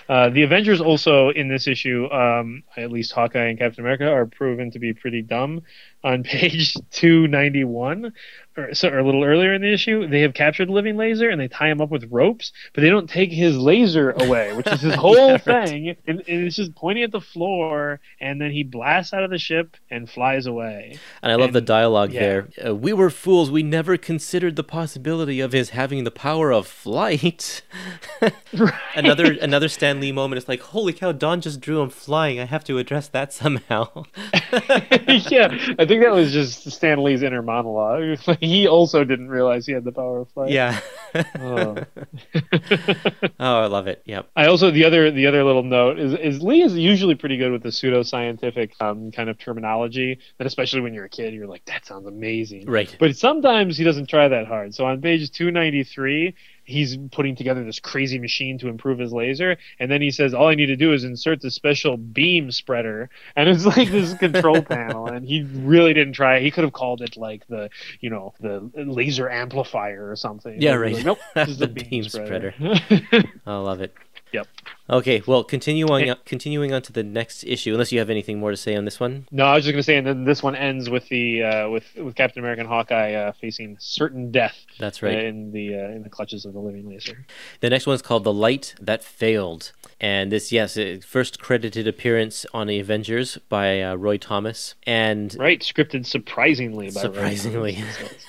Uh, the Avengers also in this issue, um, at least Hawkeye and Captain America, are proven to be pretty dumb. On page 291, or, so, or a little earlier in the issue, they have captured Living Laser and they tie him up with ropes, but they don't take his laser away, which is his whole Yeah, right. thing. And, and it's just pointing at the floor, and then he blasts out of the ship and flies away. And I love the dialogue yeah. there. Uh, we were fools. We never considered the possibility of his having the power of flight. another another Stan Lee moment. It's like, holy cow! Don just drew him flying. I have to address that somehow. yeah, I think that was just Stan Lee's inner monologue. He also didn't realize he had the power of flight. yeah. Oh. oh, I love it. Yep. I also the other the other little note is is Lee is usually pretty good with the pseudoscientific um, kind of terminology that especially when you're a kid you're like that sounds amazing. Right. But sometimes he doesn't try that hard. So on page 293 he's putting together this crazy machine to improve his laser and then he says all I need to do is insert the special beam spreader and it's like this control panel and he really didn't try he could have called it like the you know the laser amplifier or something. Yeah, right. like, nope, this is the, The beam, beam spreader. I love it. Yep. Okay. Well, continuing continuing on to the next issue. Unless you have anything more to say on this one. No, I was just gonna say, and then this one ends with the uh, with with Captain America and Hawkeye uh, facing certain death That's uh, right. in the uh, in the clutches of the living laser. The next one's called The Light That Failed. And this, yes, first credited appearance on the Avengers by uh, Roy Thomas. And Right, scripted surprisingly by surprisingly.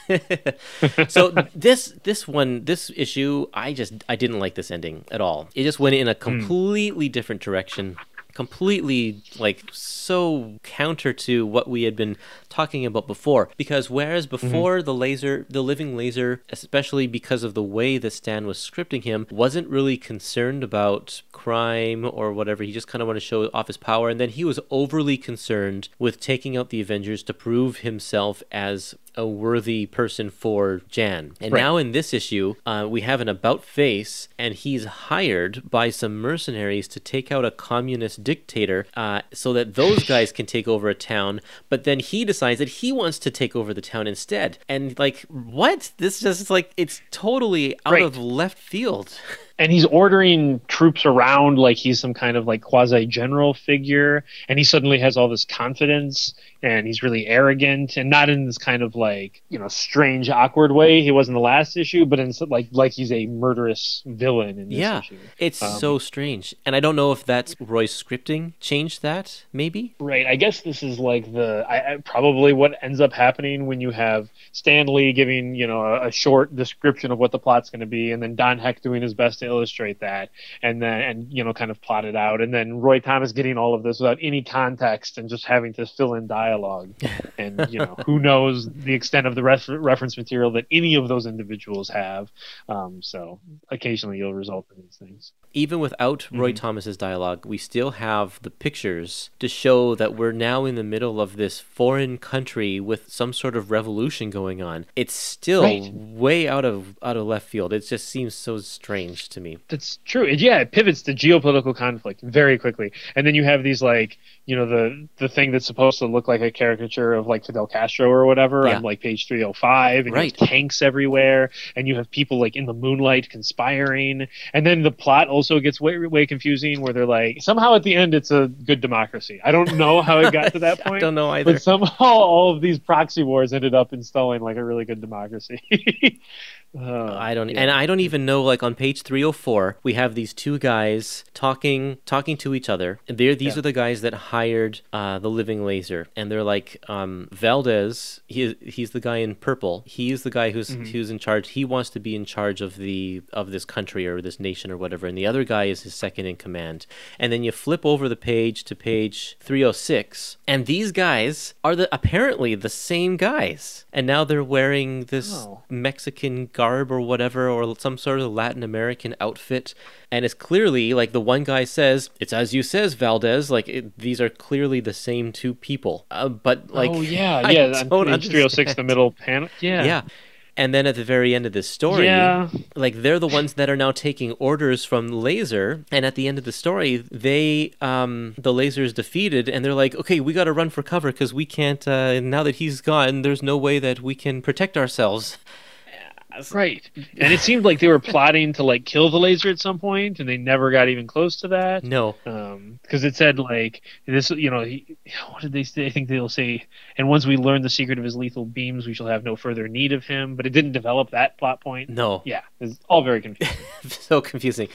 So this this one this issue I just I didn't like this ending at all. It just went in a completely different direction. Completely like so counter to what we had been talking about before. Because whereas mm-hmm. before the laser the living laser, especially because of the way that Stan was scripting him, wasn't really concerned about crime or whatever. He just kind of wanted to show off his power. And then he was overly concerned with taking out the Avengers to prove himself as a worthy person for Jan. And Right. now in this issue, uh, we have an about face, and he's hired by some mercenaries to take out a communist dictator uh, so that those guys can take over a town. But then he decides that he wants to take over the town instead. And like, what? This just like, it's totally out Right. of left field. and he's ordering troops around like he's some kind of like quasi general figure and he suddenly has all this confidence and he's really arrogant and not in this kind of like you know strange awkward way he was in the last issue but in like like he's a murderous villain in this yeah, issue it's Um, so strange. And I don't know if that's Roy's scripting changed that, maybe? Right. I guess this is like the I, I, probably what ends up happening when you have Stan Lee giving you know a, a short description of what the plot's going to be, and then Don Heck doing his best to illustrate that, and then and you know kind of plot it out, and then Roy Thomas getting all of this without any context and just having to fill in dialogue, and you know who knows the extent of the ref- reference material that any of those individuals have. Um, so occasionally you'll result in these things. even without Roy Thomas's dialogue, we still have the pictures to show that we're now in the middle of this foreign country with some sort of revolution going on. It's still Right. way out of out of left field. It just seems so strange to me. That's true. Yeah, it pivots to geopolitical conflict very quickly, and then you have these like you know the the thing that's supposed to look like a caricature of like Fidel Castro or whatever Yeah. on like page three hundred five, and Right. you have tanks everywhere, and you have people like in the moonlight conspiring, and then the plot also gets way way confusing where they're like somehow at the end it's a good democracy. I don't know how it got to that point. I don't know either. But somehow all of these proxy wars ended up installing like a really good democracy. Uh, I don't, yeah. and I don't even know. Like on page three hundred four, we have these two guys talking, talking to each other. They're these Yeah. are the guys that hired uh, the living laser, and they're like um, Valdez. He he's the guy in purple. He's the guy who's Mm-hmm. who's in charge. He wants to be in charge of the of this country or this nation or whatever. And the other guy is his second in command. And then you flip over the page to page three hundred six, and these guys are the apparently the same guys. And now they're wearing this Oh. Mexican garb or whatever, or some sort of Latin American outfit. And it's clearly like the one guy says, "It's as you says, Valdez." Like it, these are clearly the same two people. Uh, but like, oh yeah, I yeah. don't on page 306, the middle panel. Yeah, yeah. And then at the very end of this story, Yeah. like they're the ones that are now taking orders from Laser. And at the end of the story, they, um, the Laser is defeated, and they're like, okay, we got to run for cover because we can't. Uh, now that he's gone, there's no way that we can protect ourselves. Right. And it seemed like they were plotting to like kill the laser at some point, and they never got even close to that. No, Um, because it said like this, you know, he, what did they say? I think they'll say, and once we learn the secret of his lethal beams, we shall have no further need of him. But it didn't develop that plot point. no. Yeah, it's all very confusing. so confusing,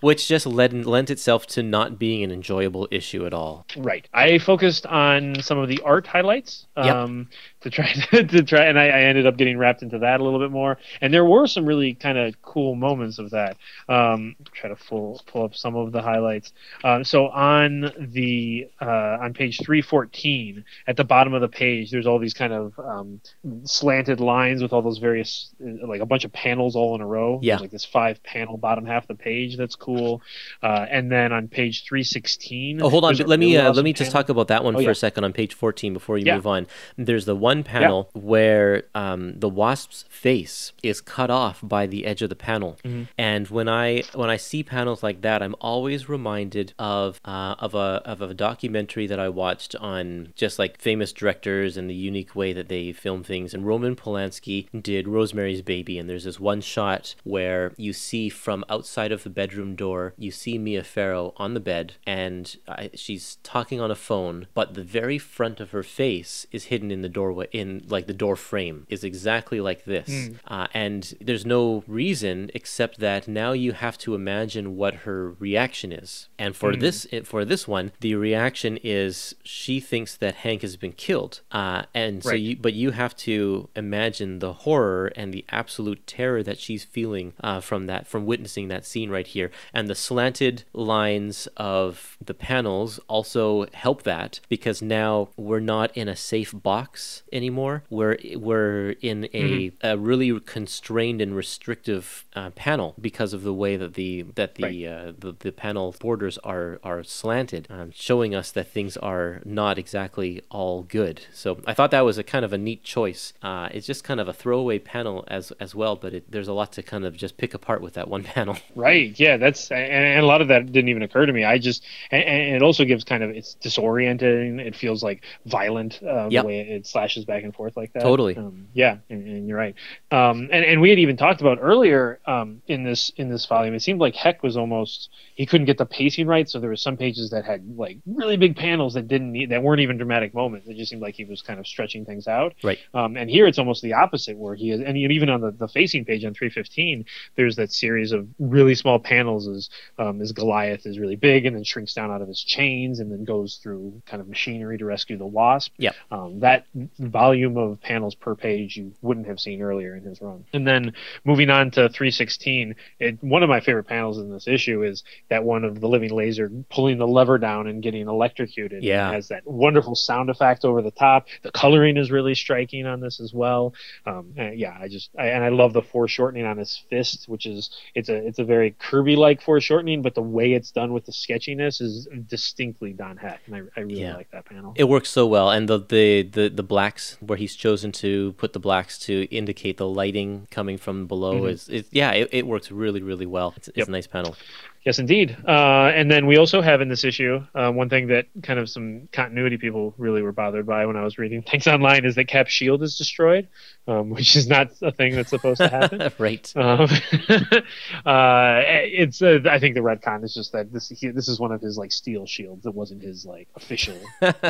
which just led lent itself to not being an enjoyable issue at all. right. I focused on some of the art highlights. Yep. Um, to try to, to try, and I, I ended up getting wrapped into that a little bit more. And there were some really kind of cool moments of that. Um, try to pull pull up some of the highlights. Um, so on the uh, on page three fourteen, at the bottom of the page, there's all these kind of um, slanted lines with all those various uh, like a bunch of panels all in a row. Yeah. There's like this five panel bottom half of the page that's cool. Uh, and then on page three sixteen. Oh, hold on. Let me really uh, let me just panel. talk about that one Oh, for yeah. a second on page 14 before you Yeah. move on. There's the one panel where um, the wasp's face is cut off by the edge of the panel, Mm-hmm. and when I when I see panels like that, I'm always reminded of uh, of a of a documentary that I watched on just like famous directors and the unique way that they film things. And Roman Polanski did Rosemary's Baby, and there's this one shot where you see from outside of the bedroom door, you see Mia Farrow on the bed, and I, she's talking on a phone, but the very front of her face is hidden in the doorway, in like the door frame, is exactly like this. Uh, and there's no reason except that now you have to imagine what her reaction is. And for this, for this one, the reaction is she thinks that Hank has been killed, uh, and so Right. you, but you have to imagine the horror and the absolute terror that she's feeling uh, from that, from witnessing that scene right here. And the slanted lines of the panels also help that because now we're not in a safe box anymore. We're we're in a, a really constrained and restrictive uh, panel because of the way that the that the Right. uh, the, the panel borders are are slanted, um, showing us that things are not exactly all good. So I thought that was a kind of a neat choice. Uh, it's just kind of a throwaway panel as as well, but it, there's a lot to kind of just pick apart with that one panel. Right. Yeah. That's and, and a lot of that didn't even occur to me. I just and, and it also gives kind of it's disorienting. It feels like violent uh, Yep. the way it slashes back and forth like that. Totally. Um, yeah. And, and you're right. Um, and and we had even talked about earlier um, in this in this volume. It seemed like Heck was almost he couldn't get the pacing right. So there were some pages that had like really big panels that didn't need, that weren't even dramatic moments. It just seemed like he was kind of stretching things out. Right. Um, and here it's almost the opposite, where he is, and even on the, the facing page on 315, there's that series of really small panels as um, as Goliath is really big and then shrinks down out of his chains and then goes through kind of machinery to rescue the Wasp. Yeah. Um, that volume of panels per page you wouldn't have seen earlier in his run. And then moving on to 316, it, one of my favorite panels in this issue is that one of the living laser pulling the lever down and getting electrocuted. Yeah. It has that wonderful sound effect over the top. The coloring is really striking on this as well. Um, and yeah, I just I, and I love the foreshortening on his fist, which is it's a it's a very Kirby like foreshortening, but the way it's done with the sketchiness is distinctly Don Heck, and I, I really Yeah. like that panel. It works so well, and the, the the the blacks where he's chosen to put the blacks to indicate the lighting coming from below mm-hmm. is is yeah, it, it works really really well. It's, it's a nice panel. Yes, indeed. Uh, and then we also have in this issue uh, one thing that kind of some continuity people really were bothered by when I was reading things online is that Cap's shield is destroyed, um, which is not a thing that's supposed to happen. right. Um, uh, it's uh, I think the retcon is just that this he, this is one of his like steel shields. It wasn't his like official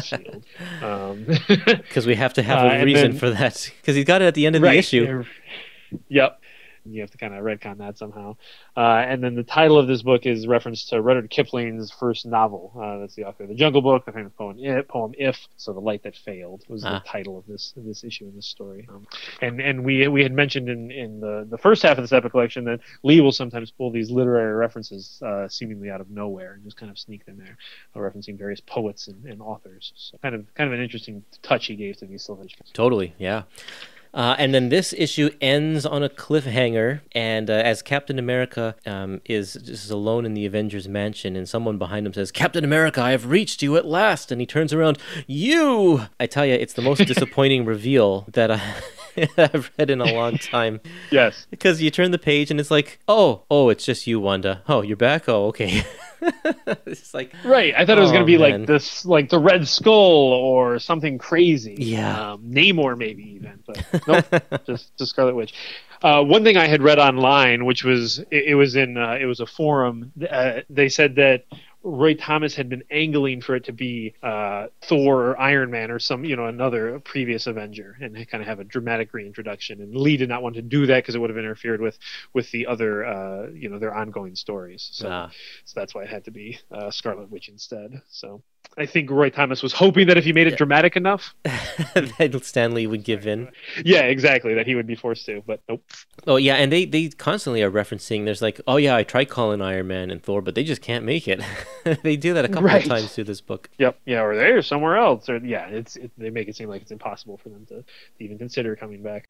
shield. Um, Because we have to have Uh, a and reason then- for that. Because he's got it at the end of the issue. Yep. You have to kind of retcon that somehow. Uh, and then the title of this book is reference to Rudyard Kipling's first novel. Uh, that's the author of the Jungle Book, the famous poem, poem "If." So the light that failed was ah. the title of this this issue in this story. Um, and and we we had mentioned in in the the first half of this epic collection that Lee will sometimes pull these literary references uh, seemingly out of nowhere and just kind of sneak them there, uh, referencing various poets and, and authors. So kind of kind of an interesting touch he gave to these silver Totally, yeah. Uh, and then this issue ends on a cliffhanger, and uh, as Captain America um, is just alone in the Avengers mansion, and someone behind him says, "Captain America, I have reached you at last!" And he turns around, "You!" I tell you, it's the most disappointing reveal that I. I've read in a long time. yes. Because you turn the page and it's like, oh, oh, it's just you, Wanda. Oh, you're back. Oh, okay. it's like right. I thought it was going to be oh, man. like this, like the Red Skull or something crazy. Yeah, um, Namor maybe even, but nope, just just Scarlet Witch. Uh, one thing I had read online, which was it, it was in uh, it was a forum. Uh, they said that Roy Thomas had been angling for it to be uh, Thor or Iron Man or some, you know, another previous Avenger, and kind of have a dramatic reintroduction. And Lee did not want to do that because it would have interfered with with the other, uh, you know, their ongoing stories. So, ah. so that's why it had to be uh, Scarlet Witch instead. So I think Roy Thomas was hoping that if he made it yeah. dramatic enough, that Stan Lee would give in. Yeah, exactly. That he would be forced to, but nope. Oh yeah, and they they constantly are referencing. There's like, oh yeah, I tried calling Iron Man and Thor, but they just can't make it. they do that a couple right. of times through this book. Yep. Yeah, or they're somewhere else, or yeah, it's it, they make it seem like it's impossible for them to, to even consider coming back.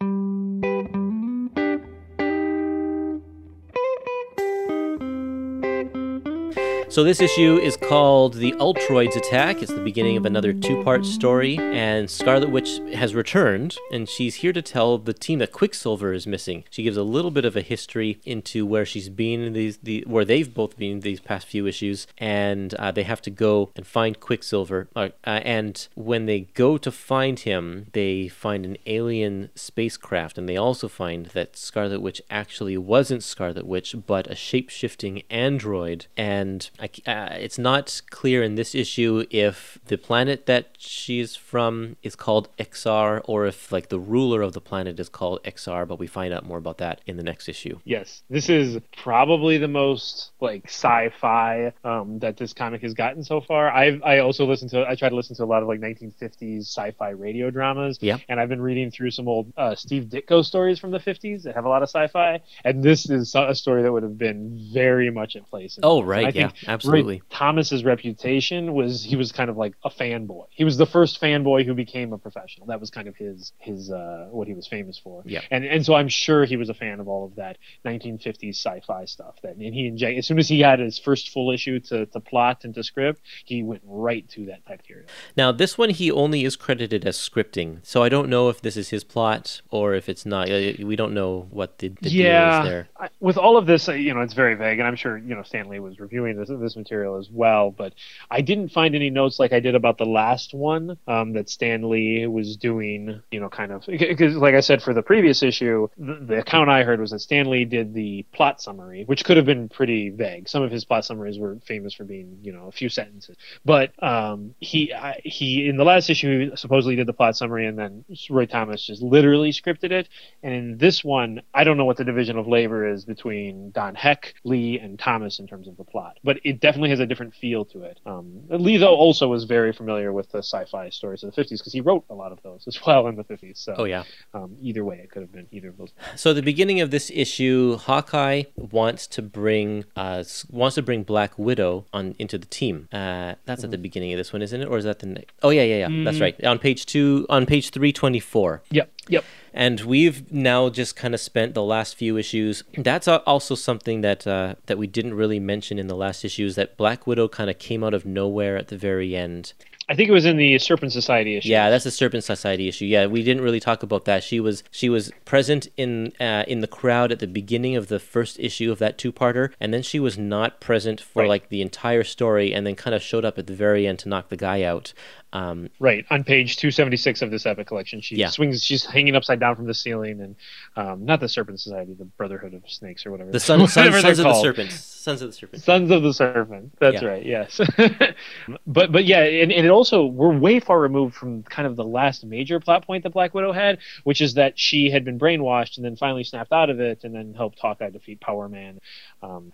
So this issue is called The Ultroids Attack. It's the beginning of another two-part story, and Scarlet Witch has returned, and she's here to tell the team that Quicksilver is missing. She gives a little bit of a history into where she's been in these, the, where they've both been these past few issues, and uh, they have to go and find Quicksilver. Uh, uh, and when they go to find him, they find an alien spacecraft, and they also find that Scarlet Witch actually wasn't Scarlet Witch, but a shape-shifting android, and I, uh, it's not clear in this issue if the planet that she's from is called Ixar or if like the ruler of the planet is called Ixar, but we find out more about that in the next issue. Yes, this is probably the most like sci-fi um, that this comic has gotten so far. I I also listen to I try to listen to a lot of like 1950s sci-fi radio dramas. Yeah, and I've been reading through some old uh, Steve Ditko stories from the 50s that have a lot of sci-fi, and this is a story that would have been very much in place. In oh right, yeah. Think Absolutely. Roy Thomas's reputation was he was kind of like a fanboy. He was the first fanboy who became a professional. That was kind of his his uh, what he was famous for. Yeah. And and so I'm sure he was a fan of all of that 1950s sci-fi stuff. That and he inject as soon as he had his first full issue to, to plot and to script, he went right to that type material. Now this one he only is credited as scripting, so I don't know if this is his plot or if it's not. Uh, we don't know what the, the yeah, deal is there. I, with all of this, you know, it's very vague, and I'm sure you know Stan Lee was reviewing this this material as well. But I didn't find any notes like I did about the last one um, that Stan Lee was doing. You know, kind of because, like I said, for the previous issue, the, the account I heard was that Stan Lee did the plot summary, which could have been pretty vague. Some of his plot summaries were famous for being, you know, a few sentences. But um, he I, he in the last issue he supposedly did the plot summary, and then Roy Thomas just literally scripted it. And in this one, I don't know what the division of labor is between Don Heck, Lee, and Thomas in terms of the plot, but it definitely has a different feel to it. Um, Lee, though, also was very familiar with the sci-fi stories of the 50s because he wrote a lot of those as well in the 50s. So, oh yeah. Um, either way, it could have been either of those. So the beginning of this issue, Hawkeye wants to bring uh, wants to bring Black Widow on into the team. Uh, that's mm-hmm. at the beginning of this one, isn't it? Or is that the next? Oh yeah, yeah, yeah. Mm-hmm. That's mm. right. On page two, on page three twenty four. Yep. Yep. And we've now just kind of spent the last few issues. That's also something that uh, that we didn't really mention in the last issues. That Black Widow kind of came out of nowhere at the very end. I think it was in the Serpent Society issue. Yeah, that's the Serpent Society issue. Yeah, we didn't really talk about that. She was she was present in uh, in the crowd at the beginning of the first issue of that two parter, and then she was not present for right. like the entire story, and then kind of showed up at the very end to knock the guy out. Um, right on page 276 of this epic collection, she yeah. swings. She's hanging upside down from the ceiling, and um, not the Serpent Society, the Brotherhood of Snakes or whatever. The Son, Sons, Sons of the Serpents. Sons of the Serpent. Sons of the Serpent. That's Yeah. right. Yes. but but yeah, and, and it also we're way far removed from kind of the last major plot point that Black Widow had, which is that she had been brainwashed and then finally snapped out of it, and then helped Hawkeye defeat Power Man, um,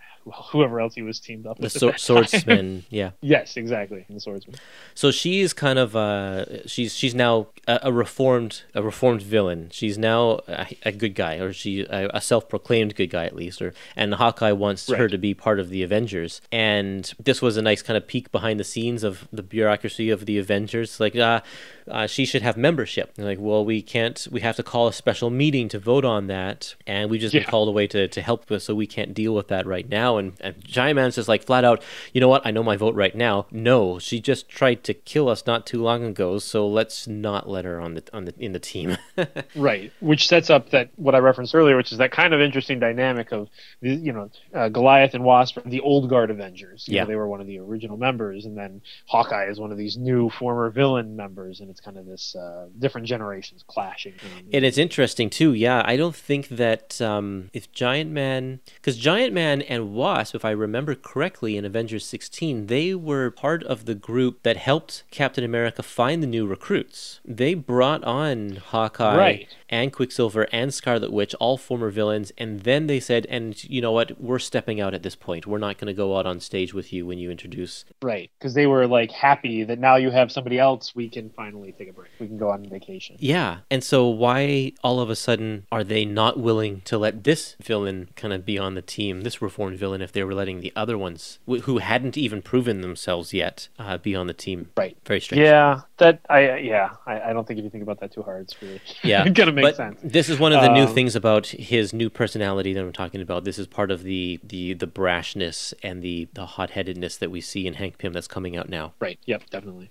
whoever else he was teamed up with. The time. swordsman, yeah. yes, exactly. The swordsman. So she is kind of uh, she's she's now a, a reformed a reformed villain. She's now a, a good guy, or she a, a self-proclaimed good guy at least. Or and Hawkeye wants her to be part of the Avengers. And this was a nice kind of peek behind the scenes of the bureaucracy of the Avengers. Like, uh, uh, she should have membership. They're like, well, we can't. We have to call a special meeting to vote on that, and we just been called away to to help us, so we can't deal with that right now. And and Giant Man's just like flat out, you know what? I know my vote right now. No, she just tried to kill us not too long ago, so let's not let her on the on the in the team. Right, which sets up that what I referenced earlier, which is that kind of interesting dynamic of the- you know uh, Goliath and Wasp, the old guard Avengers. You know, Yeah. they were one of the original members, and then Hawkeye is one of these new former villain members, and it's kind of this uh, different generations clashing. And it's interesting too. Yeah, I don't think that um, if Giant Man, because Giant Man and Wasp, if I remember correctly, in Avengers 16, they were part of the group that helped Captain America find the new recruits. They brought on Hawkeye Right. and Quicksilver and Scarlet Witch, all former villains, and then they said, "And you know what? We're stepping out at this point. We're not going to go out on stage with you when you introduce." right because they were like happy that now you have somebody else, we can finally take a break. We can go on vacation. Yeah, and so why all of a sudden are they not willing to let this villain kind of be on the team, this reformed villain, if they were letting the other ones wh- who hadn't even proven themselves yet uh, be on the team? Right. Very strange. Yeah, that I yeah I, I don't think if you think about that too hard, it's really Yeah, gonna make but sense. This is one of the new Um, things about his new personality that I'm talking about. This is part of the the the brashness and the the hot headedness that we see in Hank Pym that's coming out now. Right. Yep. Definitely.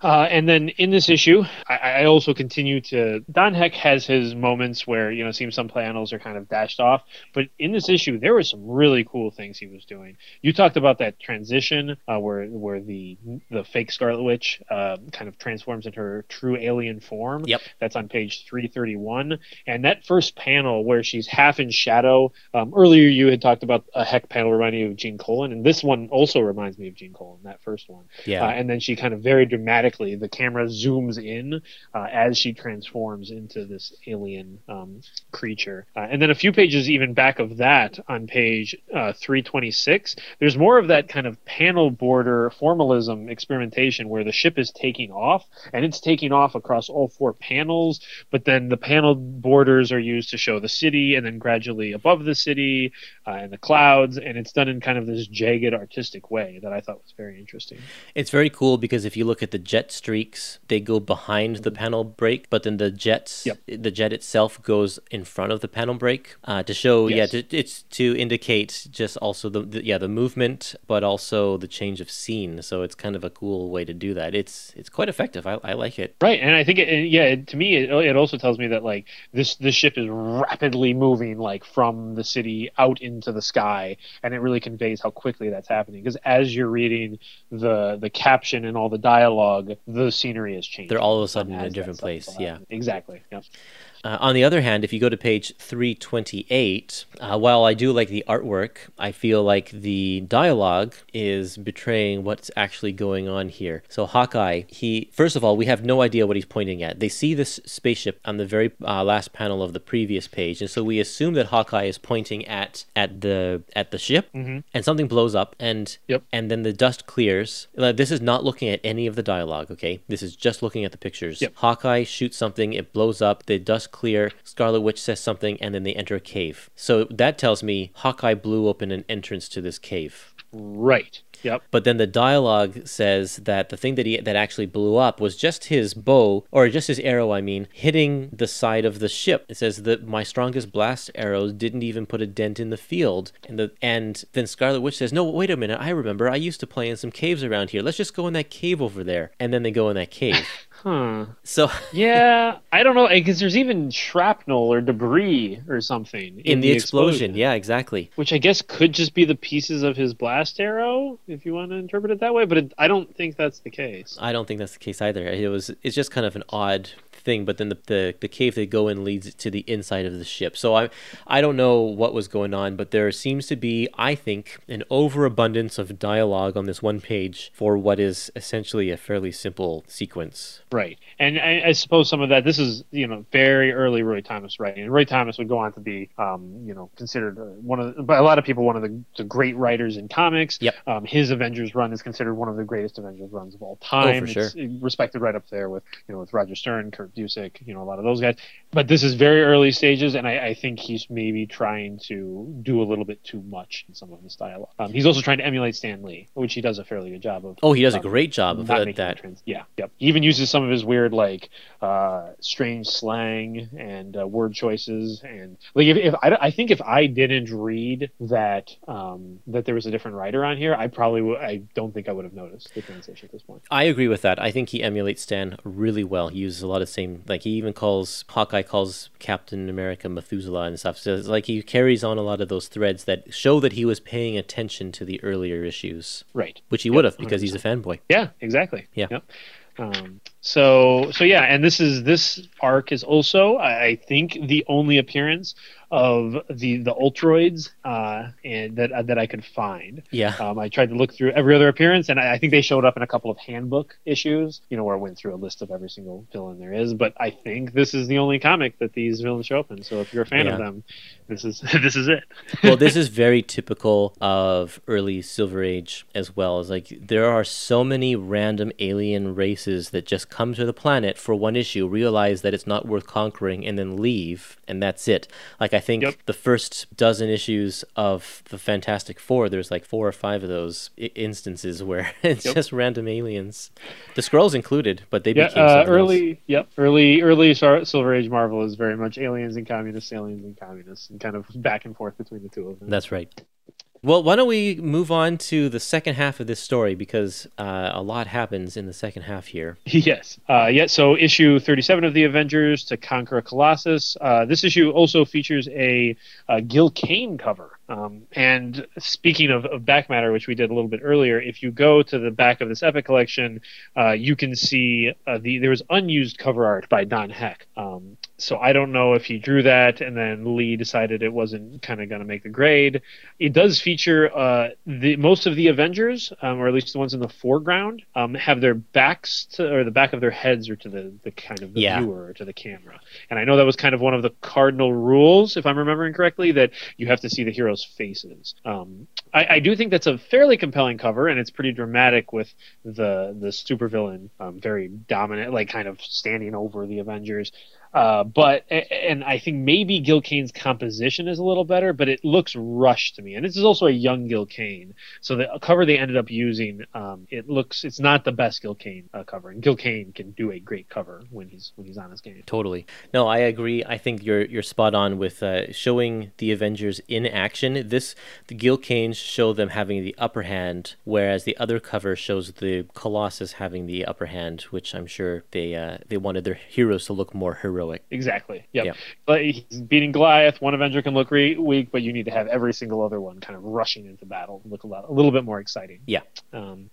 Uh, and then in this issue, I, I also continue to. Don Heck has his moments where you know, it seems some panels are kind of dashed off, but in this issue, there were some really cool things he was doing. You talked about that transition uh, where where the the fake Scarlet Witch uh, kind of transforms into her true alien form. Yep. That's on page three thirty one, and that first panel where she's half in shadow. Um, earlier, you had talked about a Heck panel reminding you of Gene Colan, and this one also reminds me of Gene Colan. That first one. Yeah. Uh, and then she kind of very dramatically, the camera zooms in uh, as she transforms into this alien um, creature. Uh, and then a few pages even back of that, on page uh, 326, there's more of that kind of panel border formalism experimentation where the ship is taking off, and it's taking off across all four panels, but then the panel borders are used to show the city, and then gradually above the city uh, and the clouds, and it's done in kind of this jagged artistic way that I thought was very interesting. It's very cool because if you look at the jet streaks, they go behind the panel break, but then the jets, Yep. the jet itself goes in front of the panel break uh, to show, Yes. yeah, to, it's to indicate just also the, the yeah the movement, but also the change of scene. So it's kind of a cool way to do that. It's it's quite effective. I, I like it. Right, and I think it, it- yeah, it, to me, it, it also tells me that like this this ship is rapidly moving like from the city out into the sky, and it really conveys how quickly that's happening. Because as you're reading the the caption and all the dialogue, the scenery is changed. They're all of a sudden in a different place, yeah. exactly. Yep. Uh, on the other hand, if you go to page 328, uh, while I do like the artwork, I feel like the dialogue is betraying what's actually going on here. So, Hawkeye, he, first of all, we have no idea what he's pointing at. They see this spaceship on the very uh, last panel of the previous page, and so we assume that Hawkeye is pointing at at the at the ship, and something blows up, and Yep. and then the dust clears. This is not looking at any of the dialogue, okay? This is just looking at the pictures. Yep. Hawkeye shoots something, it blows up, the dust clear, Scarlet Witch says something, and then they enter a cave. So that tells me Hawkeye blew open an entrance to this cave. Right. Yep. But then the dialogue says that the thing that he that actually blew up was just his bow, or just his arrow, I mean, hitting the side of the ship. It says that my strongest blast arrows didn't even put a dent in the field. And the and then Scarlet Witch says, No, wait a minute, I remember I used to play in some caves around here. Let's just go in that cave over there. And then they go in that cave. Huh. So Yeah, I don't know eh, because there's even shrapnel or debris or something in, the, explosion, yeah, exactly. which I guess could just be the pieces of his blast arrow, if you want to interpret it that way. But it, I don't think that's the case. I don't think that's the case either. It was it's just kind of an odd thing, but then the, the, the cave they go in leads to the inside of the ship. So I I don't know what was going on, but there seems to be, I think, an overabundance of dialogue on this one page for what is essentially a fairly simple sequence. Right, and I, I suppose some of that. This is you know very early Roy Thomas writing, and Roy Thomas would go on to be um, you know considered uh, one of the, by a lot of people one of the, the great writers in comics. Yep. Um, his Avengers run is considered one of the greatest Avengers runs of all time. Oh, for sure. It's respected right up there with you know with Roger Stern, Kurt Busiek, you know a lot of those guys. But this is very early stages, and I, I think he's maybe trying to do a little bit too much in some of his dialogue. Um, he's also trying to emulate Stan Lee, which he does a fairly good job of. Oh, he does a Um, great job of that. that. trans- yeah, yep. He even uses some of his weird, like, uh, strange slang and uh, word choices, and like, if, if I, I think if I didn't read that um, that there was a different writer on here, I probably would. I don't think I would have noticed the translation at this point. I agree with that. I think he emulates Stan really well. He uses a lot of same, like he even calls Hawkeye calls Captain America Methuselah and stuff. So it's like he carries on a lot of those threads that show that he was paying attention to the earlier issues, Right. which he Yep, would have because he's a fanboy. Yeah. Exactly. Yeah. Yep. Um, so so yeah, and this is this arc is also I, I think the only appearance of the the Ultroids uh, and that that I could find. Yeah. Um, I tried to look through every other appearance, and I, I think they showed up in a couple of handbook issues, you know, where I went through a list of every single villain there is. But I think this is the only comic that these villains show up in. So if you're a fan of them, this is this is it. well, this is very typical of early Silver Age as well. As like there are so many random alien races that just come to the planet for one issue, realize that it's not worth conquering, and then leave, and that's it. Like I think Yep. the first dozen issues of the Fantastic Four, there's like four or five of those I- instances where it's Yep. just random aliens, the Skrulls included, but they Yeah, became uh, something else. early, yep, early, early Silver Age Marvel is very much aliens and communists, aliens and communists, and kind of back and forth between the two of them. That's right. Well, why don't we move on to the second half of this story because uh, a lot happens in the second half here. Yes. Uh, yeah. So issue 37 of the Avengers to conquer a Colossus. Uh, this issue also features a, uh Gil Kane cover. Um, and speaking of, of back matter, which we did a little bit earlier, if you go to the back of this Epic collection, uh, you can see uh, the there was unused cover art by Don Heck. Um, so I don't know if he drew that and then Lee decided it wasn't kind of going to make the grade. It does feature uh, the most of the Avengers, um, or at least the ones in the foreground, um, have their backs to, or the back of their heads, or to the, the kind of the Yeah. viewer or to the camera. And I know that was kind of one of the cardinal rules, if I'm remembering correctly, that you have to see the heroes' faces. Um, I, I do think that's a fairly compelling cover, and it's pretty dramatic with the the supervillain um, very dominant, like kind of standing over the Avengers. Uh, but and I think maybe Gil Kane's composition is a little better, but it looks rushed to me. And this is also a young Gil Kane, so the cover they ended up using, um, it looks it's not the best Gil Kane uh, cover. And Gil Kane can do a great cover when he's when he's on his game. Totally. No, I agree. I think you're you're spot on with uh, showing the Avengers in action. This the Gil Kanes show them having the upper hand, whereas the other cover shows the Colossus having the upper hand, which I'm sure they uh, they wanted their heroes to look more heroic. Exactly. Yep. But he's beating Goliath. One Avenger can look re- weak, but you need to have every single other one kind of rushing into battle, look a, lot, a little bit more exciting. Yeah. Um,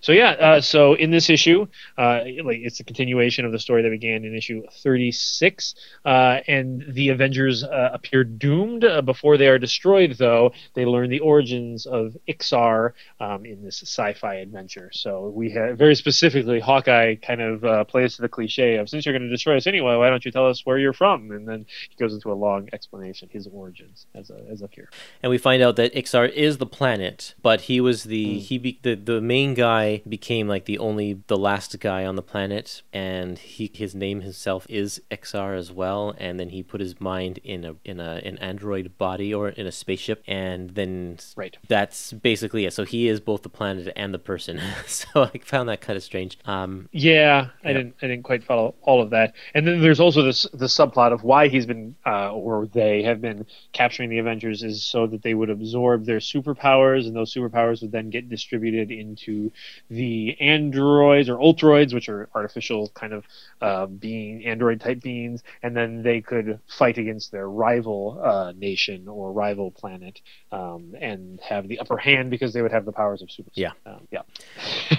so yeah. Uh, so in this issue, uh, like it's a continuation of the story that began in issue 36, uh, and the Avengers uh, appear doomed uh, before they are destroyed. Though they learn the origins of Ixar um, in this sci-fi adventure. So we have very specifically Hawkeye kind of uh, plays to the cliche of since you're going to destroy us anyway, why don't you tell us where you're from? And then he goes into a long explanation his origins as a as a hero. and we find out that Ixar is the planet, but he was the he be, the the main guy became like the only the last guy on the planet, and he his name himself is Ixar as well, and then he put his mind in a in a an android body or in a spaceship, and then Right. Right. That's basically it. So he is both the planet and the person. so I found that kind of strange. Um, Yeah, I Yeah. didn't. I didn't quite follow all of that. And then there's also this the subplot of why he's been uh, or they have been capturing the Avengers is so that they would absorb their superpowers, and those superpowers would then get distributed into the androids or ultroids, which are artificial kind of uh, being android type beings, and then they could fight against their rival uh, nation or rival planet um, and have the upper hand because they would have the powers of super. Yeah. Um, yeah.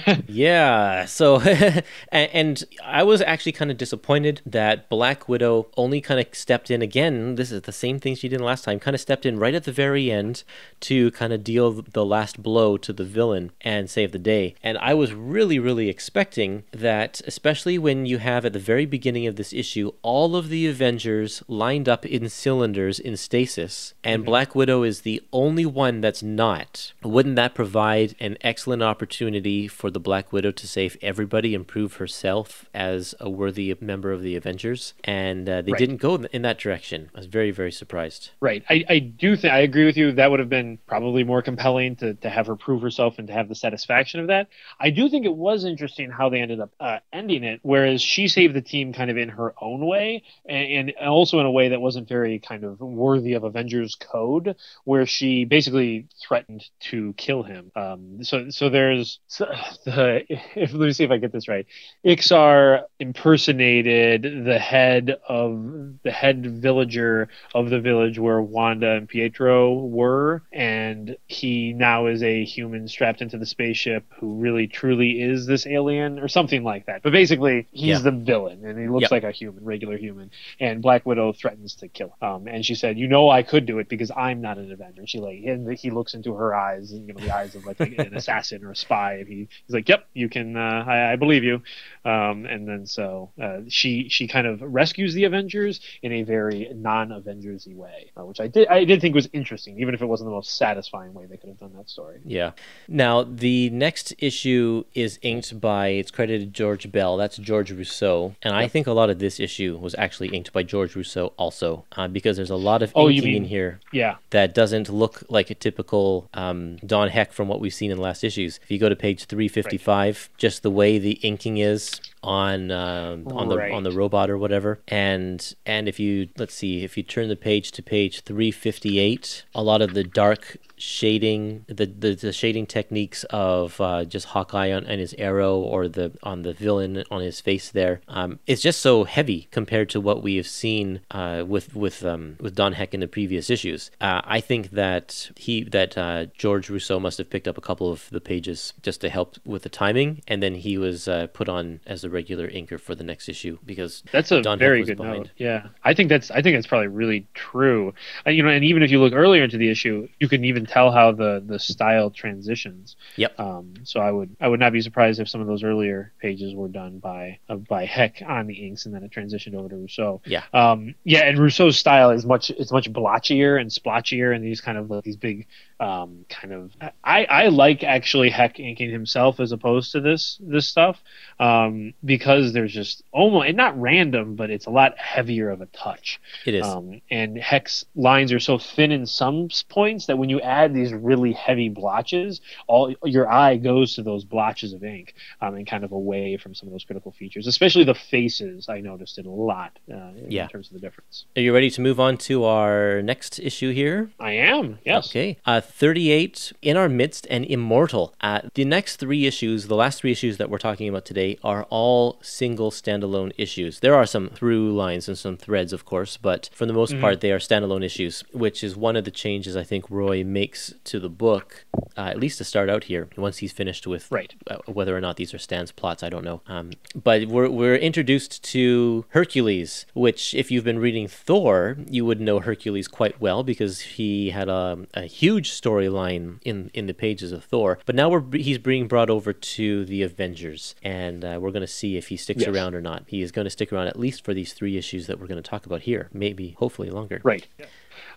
Yeah. So, and, and I was actually kind of disappointed that Black Widow only kind of stepped in again. This is the same thing she did last time. Kind of stepped in right at the very end to kind of deal the last blow to the villain and save the day. And I was really, really expecting that, especially when you have at the very beginning of this issue all of the Avengers lined up in cylinders in stasis, and Black Widow is the only one that's not. Wouldn't that provide an excellent opportunity for the Black Widow to save everybody and prove herself as a worthy member of the Avengers? And uh, they Right. didn't go in that direction. I was very, very surprised. Right. I, I do think I agree with you. That would have been probably more compelling to, to have her prove herself and to have the satisfaction of that. I do think it was interesting how they ended up uh, ending it, whereas she saved the team kind of in her own way and, and also in a way that wasn't very kind of worthy of Avengers code, where she basically threatened to kill him. Um, so so there's so, the if let me see if I get this right. Ixar impersonated the head of the head villager of the village where Wanda and Pietro were, and he now is a human strapped into the spaceship who really truly is this alien or something like that. But basically, he's Yeah. the villain, and he looks Yep. like a human, regular human. And Black Widow threatens to kill him. Um, and she said, "You know, I could do it because I'm not an Avenger." She like, and he looks into her eyes, you know, the eyes of like an assassin or a spy, and he, he's like, "Yep, you can. Uh, I, I believe you." Um, and then so uh, she she kind of rescues the Avengers in a very non-Avengersy way, uh, which I did I did think was interesting, even if it wasn't the most satisfying way they could have done that story. Yeah. Now, the next issue is inked by, it's credited George Bell. That's George Roussos. And I think a lot of this issue was actually inked by George Roussos also, uh, because there's a lot of Oh, inking in here Yeah, that doesn't look like a typical um, Don Heck from what we've seen in the last issues. If you go to page 355, just the way the inking is on um on the on the robot or whatever, and and if you let's see, if you turn the page to page 358, a lot of the dark shading the the, the shading techniques of uh, just Hawkeye on, and his arrow or the on the villain on his face there um, it's just so heavy compared to what we have seen uh, with with um, with Don Heck in the previous issues uh, I think that he that uh, George Roussos must have picked up a couple of the pages just to help with the timing and then he was uh, put on as the regular inker for the next issue because That's a Don Heck very good behind. note. Yeah, I think that's I think that's probably really true. Uh, you know, and even if you look earlier into the issue, you can even tell how the the style transitions. Yep. Um, so I would I would not be surprised if some of those earlier pages were done by uh, by Heck on the inks, and then it transitioned over to Roussos. Yeah. Um, yeah, and Roussos's style is much it's much blotchier and splotchier, and these kind of like these big um, kind of I I like actually Heck inking himself as opposed to this this stuff um, because there's just almost and not random, but it's a lot heavier of a touch. it is Um, and Heck's lines are so thin in some points that when you add these really heavy blotches, all your eye goes to those blotches of ink um, and kind of away from some of those critical features, especially the faces. I noticed it a lot uh, in Yeah. terms of the difference. are you ready to move on to our next issue here I am, yes. Okay. Uh, 38, In Our Midst, and Immortal. Uh, the next three issues, the last three issues that we're talking about today, are all single standalone issues. There are some through lines and some threads, of course, but for the most part, they are standalone issues, which is one of the changes I think Roy makes to the book, uh, at least to start out here, once he's finished with Right. uh, whether or not these are Stan's plots, I don't know. Um, but we're, we're introduced to Hercules, which, if you've been reading Thor, you would know Hercules quite well because he had a, a huge storyline in, in the pages of Thor. But now we're he's being brought over to the Avengers, and uh, we're going to see if he sticks Yes. around or not. He is going to stick around at least for these three issues that we're going to talk about here, maybe, hopefully, longer. Right.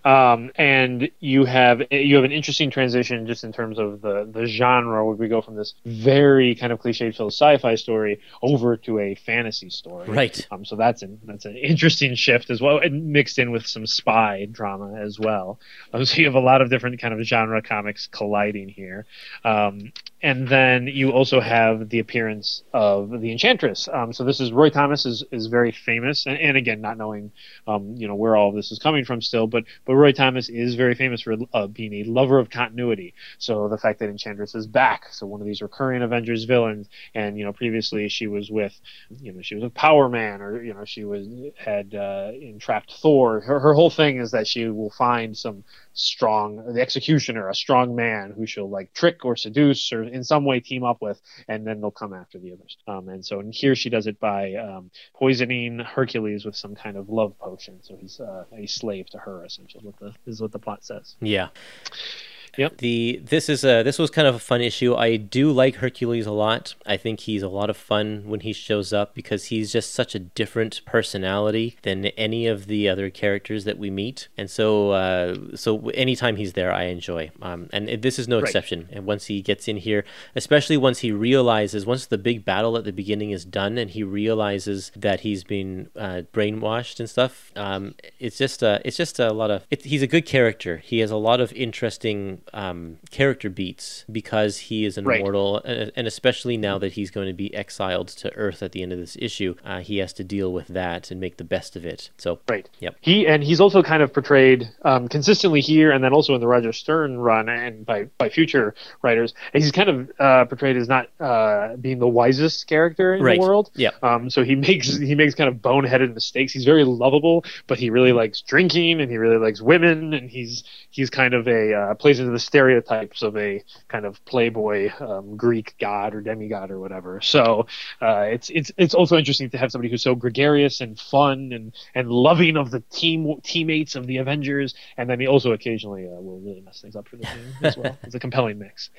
Um, and you have you have an interesting transition just in terms of the the genre where we go from this very kind of cliche filled sci-fi story over to a fantasy story. Right. Um, so that's an that's an interesting shift as well, and mixed in with some spy drama as well. Um, so you have a lot of different kind of genre comics colliding here. Um, and then you also have the appearance of the Enchantress. Um, so this is Roy Thomas is, is very famous, and, and again, not knowing um, you know where all of this is coming from still, but but Roy Thomas is very famous for uh, being a lover of continuity. So the fact that Enchantress is back, so one of these recurring Avengers villains, and you know previously she was with, you know she was with Power Man, or you know she was had uh, entrapped Thor. Her her whole thing is that she will find some strong the executioner, a strong man who she'll like trick or seduce or in some way team up with, and then they'll come after the others. Um, and so and here she does it by um, poisoning Hercules with some kind of love potion. So he's uh, a slave to her essentially. What the is what the plot says. Yeah. Yep. The this is a this was kind of a fun issue. I do like Hercules a lot. I think he's a lot of fun when he shows up because he's just such a different personality than any of the other characters that we meet. And so uh, so anytime he's there, I enjoy. Um, and this is no Right. exception. And once he gets in here, especially once he realizes once the big battle at the beginning is done and he realizes that he's been uh, brainwashed and stuff, um, it's just uh, it's just a lot of. It, he's a good character. He has a lot of interesting um, character beats because he is Right. immortal, and, and especially now that he's going to be exiled to Earth at the end of this issue, uh, he has to deal with that and make the best of it. So Right. Yep. He and he's also kind of portrayed um, consistently here, and then also in the Roger Stern run, and by by future writers, he's kind of uh, portrayed as not uh, being the wisest character in Right. the world. Yeah. Um, so he makes he makes kind of boneheaded mistakes. He's very lovable, but he really likes drinking and he really likes women, and he's he's kind of a uh, plays into the stereotypes of a kind of playboy um, Greek god or demigod or whatever. So uh, it's it's it's also interesting to have somebody who's so gregarious and fun and and loving of the team teammates of the Avengers, and then he also occasionally uh, will really mess things up for the team as well. It's a compelling mix.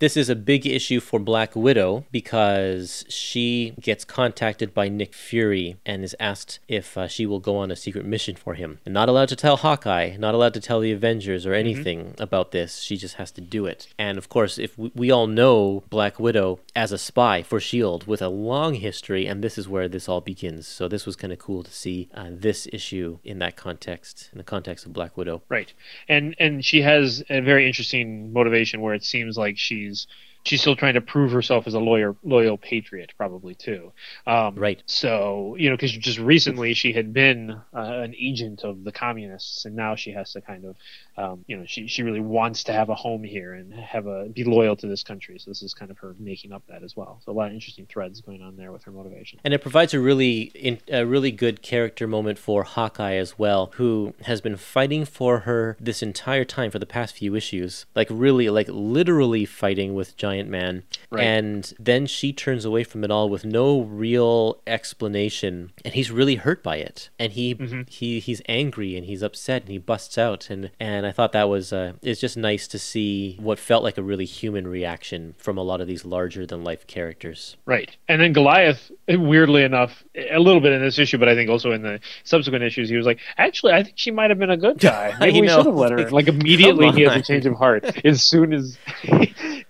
This is a big issue for Black Widow because she gets contacted by Nick Fury and is asked if uh, she will go on a secret mission for him. And not allowed to tell Hawkeye, not allowed to tell the Avengers or anything about this. She just has to do it. And of course, if we, we all know Black Widow as a spy for Shield with a long history, and this is where this all begins. So this was kind of cool to see uh, this issue in that context, in the context of Black Widow. Right, and and she has a very interesting motivation where it seems like she's she's still trying to prove herself as a lawyer loyal patriot, probably too. Um, Right. So you know, because just recently she had been uh, an agent of the communists, and now she has to kind of, um, you know, she she really wants to have a home here and have a be loyal to this country. So this is kind of her making up that as well. So a lot of interesting threads going on there with her motivation. And it provides a really in, a really good character moment for Hawkeye as well, who has been fighting for her this entire time for the past few issues, like really, like literally fighting with Giant Man. Right. And then she turns away from it all with no real explanation, and he's really hurt by it. And he he he's angry and he's upset and he busts out. And and I thought that was uh, it's just nice to see what felt like a really human reaction from a lot of these larger than life characters. Right. And then Goliath, weirdly enough, a little bit in this issue, but I think also in the subsequent issues, he was like, actually, I think she might have been a good guy. Maybe we know. should have let her. in." Like immediately, he has a change of heart. As soon as,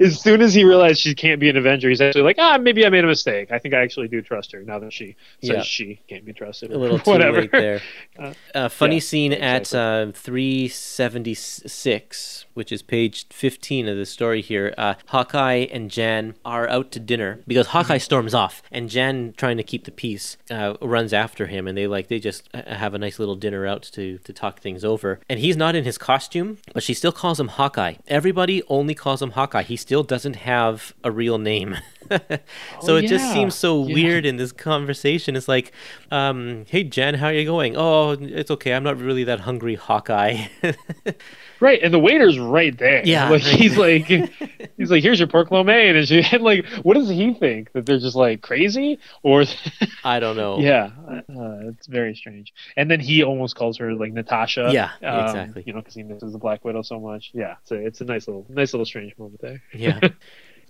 as soon as he realized she can't be an Avenger, he's actually like, ah, maybe I made a mistake. I think I actually do trust her now that she says Yeah. she can't be trusted. a little too whatever. late there. Uh, funny yeah, scene at uh, 376, which is page 15 of the story here. Uh, Hawkeye and Jan are out to dinner because Hawkeye storms off, and Jan, trying to keep the peace, uh, runs after him, and they like they just uh, have a nice little dinner out to to talk things over. And he's not in his costume, but she still calls him Hawkeye. Everybody only calls him Hawkeye. He still doesn't have a real name. so Oh, it just seems so Yeah. weird in this conversation. It's like, um, hey Jen, how are you going? Oh, it's okay. I'm not really that hungry, Hawkeye. Right, and the waiter's right there. Yeah, like right. he's like, he's like, here's your pork lo mein, and, she, and like, what does he think that they're just like crazy or? I don't know. Yeah, uh, it's very strange. And then he almost calls her like Natasha. Yeah, um, exactly. You know, because he misses the Black Widow so much. Yeah, so it's a nice little nice little strange moment there. yeah.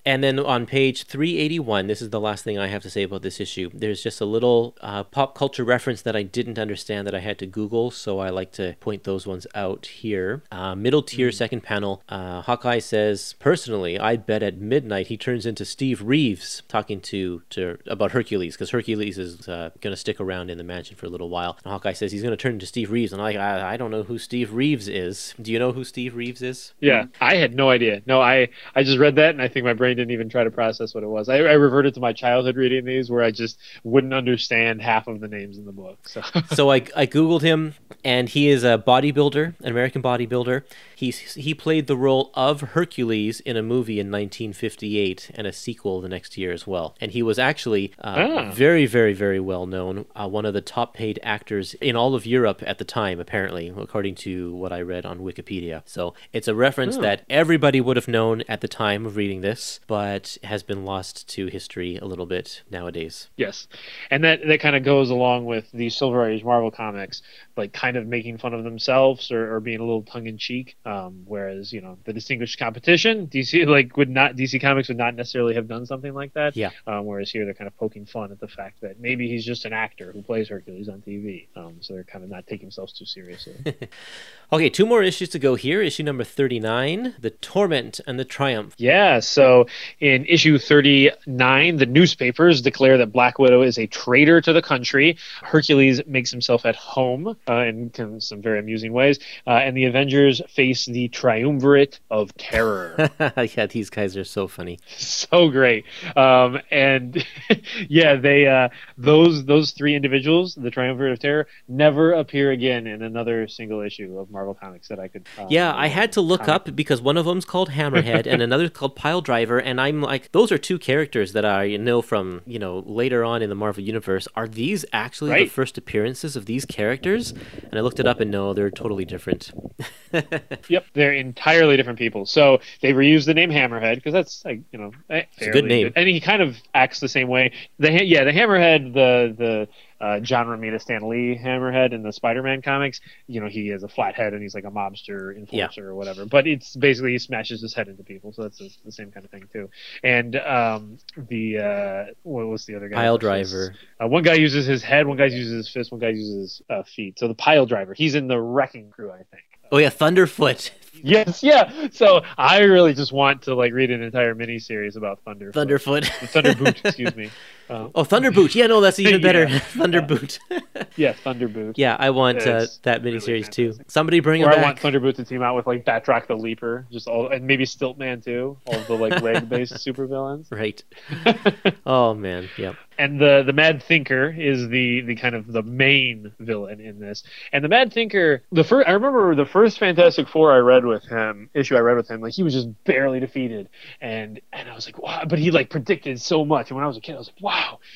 And then on page 381, this is the last thing I have to say about this issue. There's just a little uh, pop culture reference that I didn't understand that I had to Google, so I like to point those ones out here. Uh, middle tier, mm. second panel. Uh, Hawkeye says, personally, I bet at midnight he turns into Steve Reeves talking to, to about Hercules, because Hercules is uh, going to stick around in the mansion for a little while. And Hawkeye says he's going to turn into Steve Reeves, and I, I, I don't know who Steve Reeves is. Do you know who Steve Reeves is? Yeah, I had no idea. No, I, I just read that, and I think my brain didn't even try to process what it was. I, I reverted to my childhood reading these, where I just wouldn't understand half of the names in the book. So, so I, I googled him, and he is a bodybuilder, an American bodybuilder. He's he played the role of Hercules in a movie in 1958 and a sequel the next year as well. And he was actually uh, ah. very, very, very well known. Uh, one of the top paid actors in all of Europe at the time, apparently, according to what I read on Wikipedia. So it's a reference oh. that everybody would have known at the time of reading this, but has been lost to history a little bit nowadays. Yes, and that that kind of goes along with the Silver Age Marvel comics, like kind of making fun of themselves or, or being a little tongue in cheek. Um, whereas you know the distinguished competition, DC like would not DC Comics would not necessarily have done something like that. Yeah. Um, whereas here they're kind of poking fun at the fact that maybe he's just an actor who plays Hercules on TV. Um, so they're kind of not taking themselves too seriously. okay, two more issues to go here. Issue number thirty-nine, the Torment and the Triumph. Yeah. So in issue thirty-nine, the newspapers declare that Black Widow is a traitor to the country. Hercules makes himself at home uh, in some very amusing ways, uh, and the Avengers face the triumvirate of terror. yeah, these guys are so funny, so great. Um, and yeah, they uh, those those three individuals, the triumvirate of terror, never appear again in another single issue of Marvel Comics that I could. Um, yeah, I had to look comment. up because one of them's called Hammerhead and another called Pile Driver, and I'm like, those are two characters that I know from you know later on in the Marvel universe. Are these actually right? the first appearances of these characters? And I looked it up, and no, they're totally different. yep, they're entirely different people. So they reused the name Hammerhead because that's like you know a good name, good. and he kind of acts the same way. The yeah, the Hammerhead, the the uh, John Romita Stan Lee Hammerhead in the Spider-Man comics. You know, he has a flat head and he's like a mobster enforcer yeah. or whatever. But it's basically he smashes his head into people, so that's the, the same kind of thing too. And um, the uh, what was the other guy? Pile driver. Uh, one guy uses his head, one guy uses his fist, one guy uses his uh, feet. So the pile driver, he's in the wrecking crew, I think. Oh yeah, Thunderfoot. yes, yeah. So I really just want to like read an entire mini series about Thunderfoot. Thunderfoot. Thunderboot, excuse me. Oh, Thunderboot. Yeah, no, that's even better. Thunderboot. yeah, Thunderboot. Yeah, I want uh, that miniseries really too. Somebody bring or him I back. want Thunderboot to team out with like Batroc the Leaper, just all, and maybe Stiltman too. All the like leg-based supervillains. Right. oh man, yep and the the Mad Thinker is the the kind of the main villain in this. And the Mad Thinker, the first I remember the first Fantastic Four I read with him issue I read with him, like he was just barely defeated, and and I was like, wow, but he like predicted so much. And when I was a kid, I was like, wow,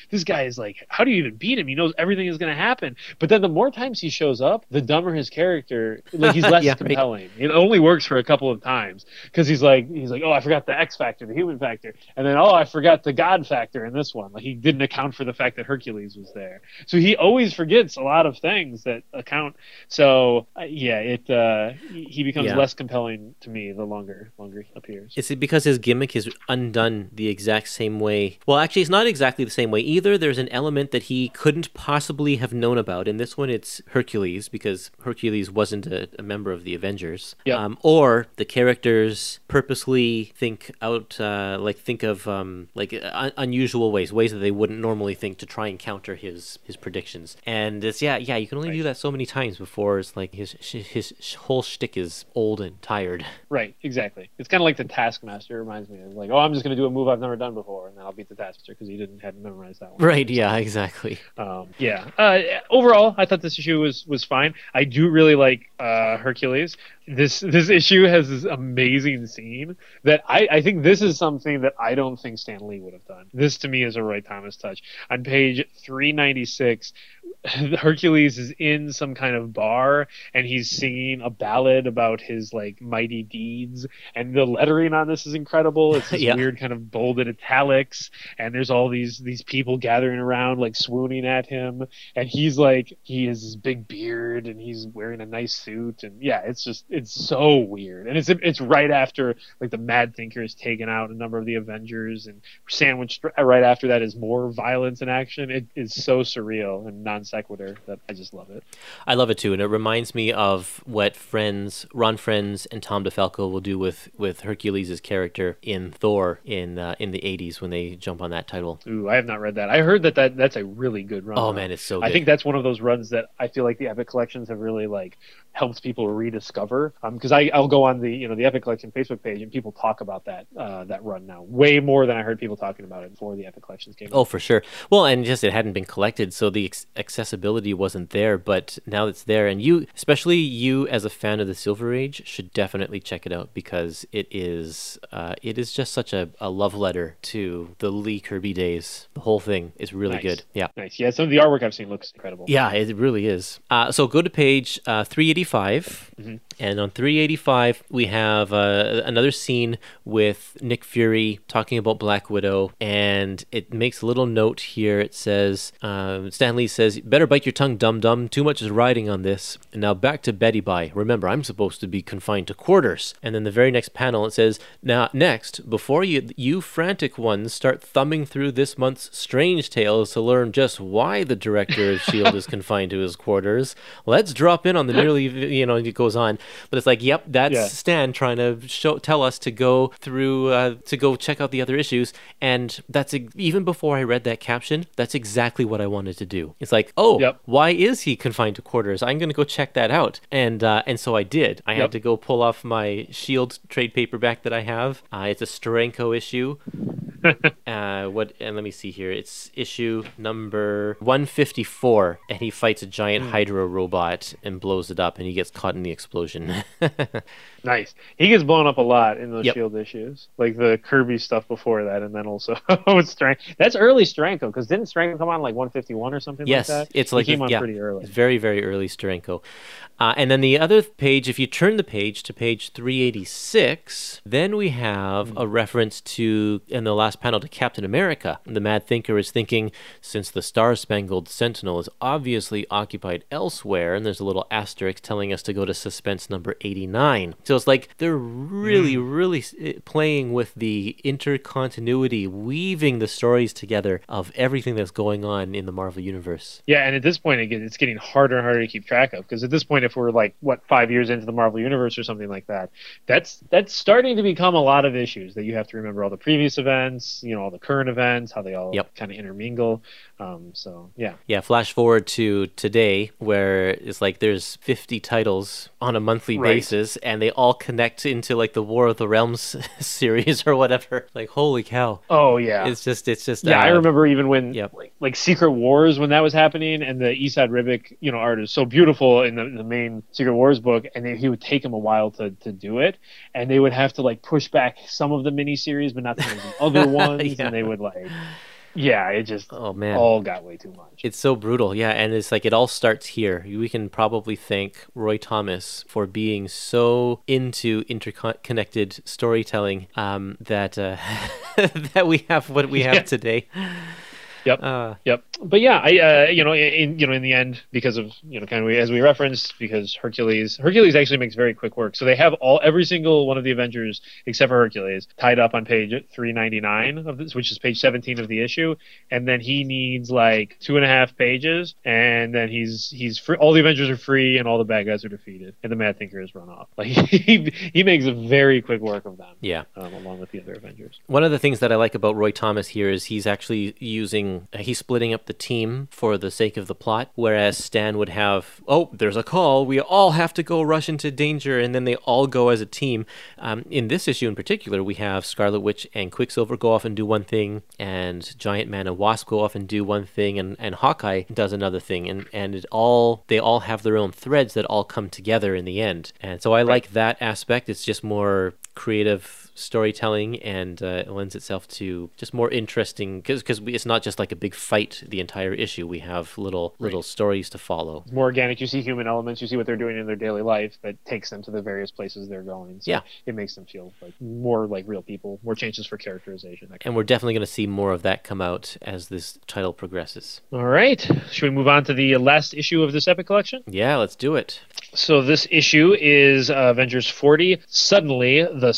this guy is like, how do you even beat him? He knows everything is going to happen. But then the more times he shows up, the dumber his character, like he's less yeah, compelling. Right. It only works for a couple of times because he's like he's like, oh, I forgot the X factor, the human factor, and then oh, I forgot the God factor in this one. Like he didn't account for the fact that Hercules was there. So he always forgets a lot of things that account. So uh, yeah, it uh, he becomes yeah. less compelling to me the longer longer he appears. Is it because his gimmick is undone the exact same way? Well, actually, it's not exactly the same way either. There's an element that he couldn't possibly have known about. In this one, it's Hercules because Hercules wasn't a, a member of the Avengers. Yep. Um, or the characters purposely think out, uh, like think of um, like uh, unusual ways, ways that they wouldn't normally think to try and counter his his predictions. And it's yeah, yeah, you can only right. do that so many times before it's like his his whole shtick is old and tired. Right, exactly. It's kind of like the Taskmaster. It reminds me of like, oh, I'm just going to do a move I've never done before, and then I'll beat the Taskmaster because he didn't hadn't memorized that one. Right. Yeah. Exactly. Um, yeah. Uh, overall, I thought this issue was was fine. I do really like uh, Hercules this this issue has this amazing scene that I, I think this is something that I don't think Stan Lee would have done. This to me is a Roy Thomas touch. On page 396, Hercules is in some kind of bar and he's singing a ballad about his like mighty deeds, and the lettering on this is incredible. It's this Yeah. weird kind of bolded italics, and there's all these these people gathering around like swooning at him, and he's like he has this big beard and he's wearing a nice suit, and yeah, it's just it's so weird, and it's it's right after like the Mad Thinker has taken out a number of the Avengers, and sandwiched right after that is more violence and action. It is so surreal and non sequitur that I just love it. I love it too, and it reminds me of what Frenz, Ron Frenz, and Tom DeFalco will do with with Hercules' character in Thor in uh, in the '80s when they jump on that title. Ooh, I have not read that. I heard that, that that's a really good run. Oh man, it's so. I think that's one of those runs that I feel like the Epic collections have really like helped people rediscover. Um, because I I'll go on the you know the Epic collection Facebook page and people talk about that uh that run now way more than I heard people talking about it before the Epic collections came. Out. Oh, for sure. Well, and just it hadn't been collected, so the ex- accessibility wasn't there. But now it's there, and you, especially you as a fan of the Silver Age, should definitely check it out because it is, uh, it is just such a, a love letter to the Lee Kirby days. The whole thing is really Nice. good. Yeah. Nice. Yeah, some of the artwork I've seen looks incredible. Yeah, it really is. Uh, so go to page uh, 385, and on 385 we have uh, another scene with Nick Fury talking about Black Widow, and it makes a little note here. It says, um, Stan Lee says, "Better bite your tongue, dum dum. Too much is riding on this." And now back to Betty Bye. Remember, I'm supposed to be confined to quarters. And then the very next panel it says, "Now next, before you you frantic ones start thumbing through this month's Strange Tales to learn just why the director of Shield is confined to his quarters, let's drop in on the nearly you know it goes on, but it's like, yep, that's Yeah. Stan trying to show tell us to go through uh, to go check out the other issues, and that's even before I read that caption, that's exactly what I wanted to do. It's like, oh, Yep. why is he confined to quarters? I'm going to go check that out, and uh, and so I did. I had to go pull off my Shield trade paperback that I have. Uh, it's a Steranko issue. uh, what? And let me see here. It's issue number 154, and he fights a giant Hmm. Hydra robot and blows it up, and he gets caught in the explosion. question. Nice. He gets blown up a lot in those Yep. Shield issues, like the Kirby stuff before that, and then also with Strank. That's early Steranko because didn't Steranko come on like 151 or something yes, like that? it's He like came on yeah, pretty early. It's very very early Steranko. Uh, and then the other page, if you turn the page to page 386, then we have a reference to, in the last panel, to Captain America. The Mad Thinker is thinking, since the Star Spangled Sentinel is obviously occupied elsewhere, and there's a little asterisk telling us to go to suspense number 89. So it's like they're really, really eh, playing with the intercontinuity, weaving the stories together of everything that's going on in the Marvel Universe. Yeah, and at this point, get- it's getting harder and harder to keep track of because at this point, if we're like what five years into the Marvel universe or something like that, that's that's starting to become a lot of issues that you have to remember all the previous events, you know, all the current events, how they all Yep. kind of intermingle. Um, so yeah, Yeah, flash forward to today, where it's like there's 50 titles on a monthly Right. basis, and they all connect into like the War of the Realms series or whatever. Like, holy cow! oh yeah, It's just, it's just. Yeah, I uh, remember even when Yep. like, like Secret Wars when that was happening, and the Esad Ribic, you know, art is so beautiful in the, the main Secret Wars book, and they, he would take him a while to, to do it, and they would have to like push back some of the miniseries, but not the other ones, Yeah. and they would like, yeah, it just Oh man, all got way too much. It's so brutal, yeah, and it's like it all starts here. We can probably thank Roy Thomas for being so into interconnected storytelling um, that uh, that we have what we have Yeah. today. Yep. Uh, Yep. But yeah, I uh, you know in you know in the end because of you know kind of as we referenced because Hercules Hercules actually makes very quick work. So they have all every single one of the Avengers except for Hercules tied up on page 399 of this, which is page 17 of the issue, and then he needs like two and a half pages, and then he's he's free. All the Avengers are free, and all the bad guys are defeated, and the Mad Thinker is run off. Like he he makes a very quick work of them. yeah. Um, along with the other Avengers. One of the things that I like about Roy Thomas here is he's actually using he's splitting up the team for the sake of the plot, whereas Stan would have oh there's a call we all have to go rush into danger and then they all go as a team. Um, in this issue in particular, we have Scarlet Witch and Quicksilver go off and do one thing, and Giant Man and Wasp go off and do one thing, and, and Hawkeye does another thing, and and it all they all have their own threads that all come together in the end, and so I like that aspect. It's just more creative storytelling and uh, it lends itself to just more interesting because it's not just like a big fight the entire issue. We have little little stories to follow. More organic. You see human elements. You see what they're doing in their daily life that takes them to the various places they're going. So Yeah. it makes them feel like more like real people. More chances for characterization. And we're definitely going to see more of that come out as this title progresses. All right. Should we move on to the last issue of this epic collection? Yeah, let's do it. So this issue is uh, Avengers 40. Suddenly, the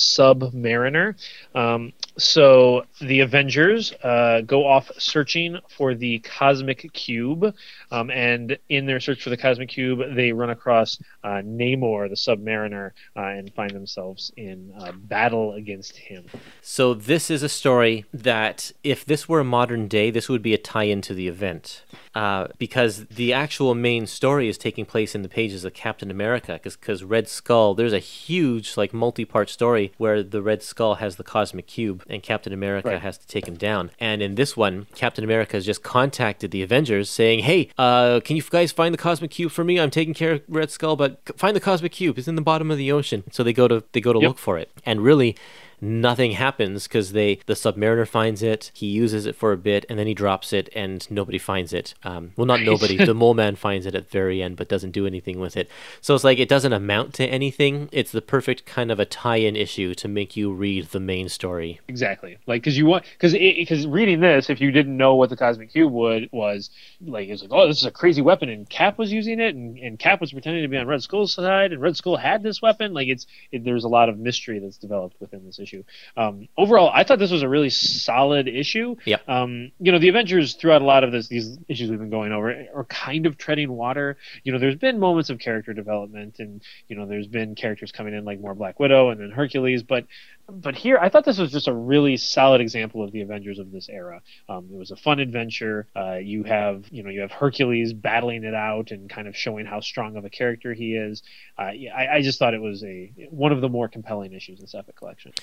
Submariner. Um, so the Avengers uh, go off searching for the Cosmic Cube, um, and in their search for the Cosmic Cube, they run across uh, Namor, the Submariner, uh, and find themselves in uh, battle against him. So this is a story that, if this were a modern day, this would be a tie-in to the event, uh, because the actual main story is taking place in the pages of Captain America. Because Red Skull, there's a huge like multi-part story where the Red Skull has the cosmic cube, and Captain America Right. has to take him down. And in this one, Captain America has just contacted the Avengers, saying, "Hey, uh, can you guys find the cosmic cube for me? I'm taking care of Red Skull, but find the cosmic cube. It's in the bottom of the ocean." So they go to they go to Yep. look for it, and really nothing happens because they the submariner finds it he uses it for a bit and then he drops it and nobody finds it um, well not nobody the mole man finds it at the very end but doesn't do anything with it so it's like it doesn't amount to anything it's the perfect kind of a tie-in issue to make you read the main story Exactly. Like, because you want, because because reading this, if you didn't know what the Cosmic Cube would was, like, it's like, oh, this is a crazy weapon, and Cap was using it, and, and Cap was pretending to be on Red Skull's side, and Red Skull had this weapon. Like, it's it, there's a lot of mystery that's developed within this issue. Um, overall, I thought this was a really solid issue. Yep. Um, you know, the Avengers throughout a lot of this, these issues we've been going over are kind of treading water. You know, there's been moments of character development, and you know, there's been characters coming in like more Black Widow and then Hercules, but but here I thought this was just a really solid example of the Avengers of this era. Um, it was a fun adventure. Uh, you have you know you have Hercules battling it out and kind of showing how strong of a character he is. Uh, yeah, I, I just thought it was a one of the more compelling issues in this epic collection.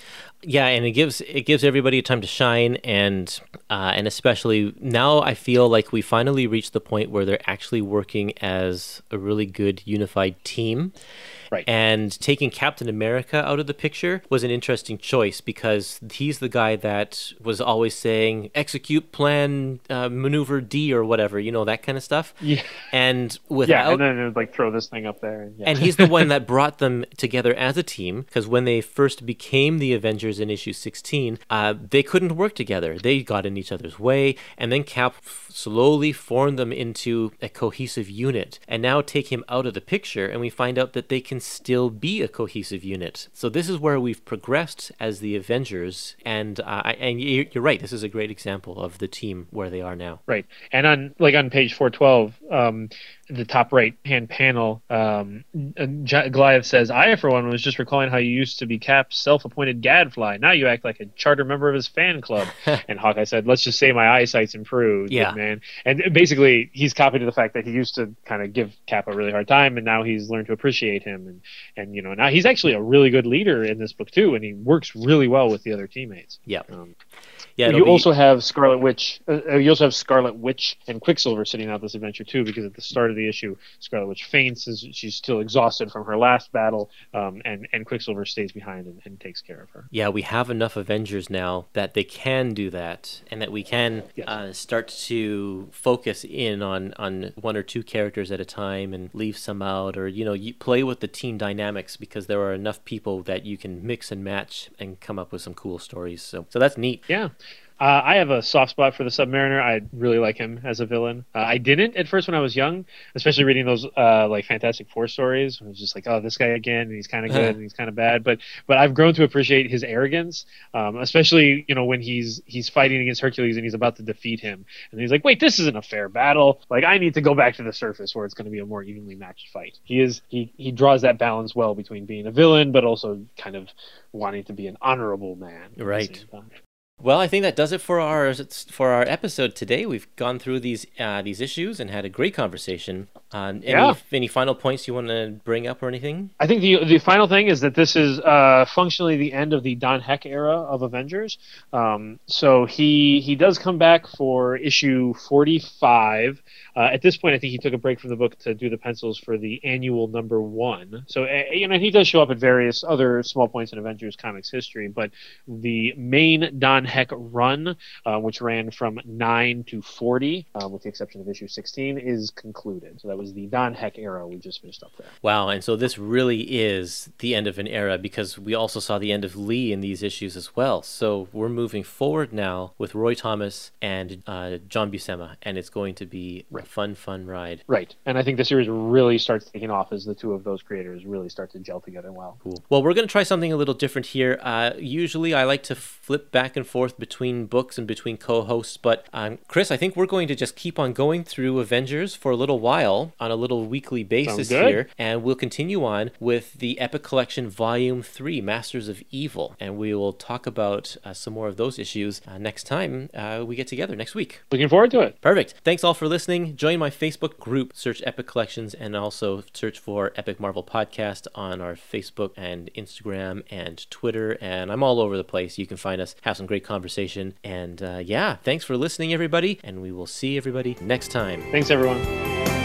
yeah and it gives it gives everybody time to shine and uh, and especially now i feel like we finally reached the point where they're actually working as a really good unified team Right. and taking captain america out of the picture was an interesting choice because he's the guy that was always saying execute plan uh, maneuver d or whatever you know that kind of stuff Yeah. And without Yeah, and then it would like throw this thing up there. And, yeah. and he's the one that brought them together as a team because when they first became the Avengers in issue 16, uh, they couldn't work together. They got in each other's way, and then Cap f- slowly formed them into a cohesive unit. And now take him out of the picture, and we find out that they can still be a cohesive unit. So this is where we've progressed as the Avengers, and uh, and you- you're right. This is a great example of the team where they are now. Right, and on like on page four twelve, um, the top right hand panel, um, says, "I for one was just recalling how you used to be Cap's self-appointed gadfly. Now you act like a charter member of his fan club." and Hawkeye said, "Let's just say my eyesight's improved, Yeah. man." And basically, he's copying the fact that he used to kind of give Cap a really hard time, and now he's learned to appreciate him, and and you know now he's actually a really good leader in this book too, and he works really well with the other teammates. Yeah, Um, yeah. you be- also have Scarlet Witch. Uh, uh, you also have Scarlet Witch and Quicksilver sitting out this adventure too, because at the start of the issue, Scarlet Witch faints as she's still exhausted from her last battle, um, and and Quicksilver stays behind and, and takes care of her. yeah, we have enough Avengers now that they can do that, and that we can Yes. uh, start to focus in on on one or two characters at a time and leave some out, or you know, you play with the team dynamics because there are enough people that you can mix and match and come up with some cool stories. So, so that's neat. Yeah. Uh, I have a soft spot for the Submariner. I really like him as a villain. Uh, I didn't at first when I was young, especially reading those uh, like Fantastic Four stories. I was just like, oh, this guy again, and he's kind of good and he's kind of bad. But but I've grown to appreciate his arrogance, um, especially you know when he's he's fighting against Hercules and he's about to defeat him, and he's like, wait, this isn't a fair battle. Like I need to go back to the surface where it's going to be a more evenly matched fight. He is he he draws that balance well between being a villain but also kind of wanting to be an honorable man. Right. Well, I think that does it for our for our episode today. We've gone through these uh, these issues and had a great conversation. Uh, any Yeah. any final points you want to bring up or anything? I think the the final thing is that this is uh, functionally the end of the Don Heck era of Avengers. Um, so he he does come back for issue forty five. Uh, at this point, I think he took a break from the book to do the pencils for the annual number one. So you know he does show up at various other small points in Avengers comics history, but the main Don Heck run, uh, which ran from nine to forty, uh, with the exception of issue sixteen, is concluded. So that was the Don Heck era we just finished up there. Wow, and so this really is the end of an era because we also saw the end of Lee in these issues as well. So we're moving forward now with Roy Thomas and uh, John Buscema, and it's going to be a fun, fun ride. Right, and I think the series really starts taking off as the two of those creators really start to gel together well. Cool. Well, we're going to try something a little different here. Uh, usually, I like to flip back and forth between books and between co-hosts, but um, Chris, I think we're going to just keep on going through Avengers for a little while on a little weekly basis here, and we'll continue on with the Epic Collection Volume Three, Masters of Evil, and we will talk about uh, some more of those issues uh, next time uh, we get together next week. Looking forward to it. Perfect. Thanks all for listening. Join my Facebook group, search Epic Collections, and also search for Epic Marvel Podcast on our Facebook and Instagram and Twitter. And I'm all over the place. You can find us, have some great conversation. And uh, yeah, thanks for listening, everybody. And we will see everybody next time. Thanks, everyone.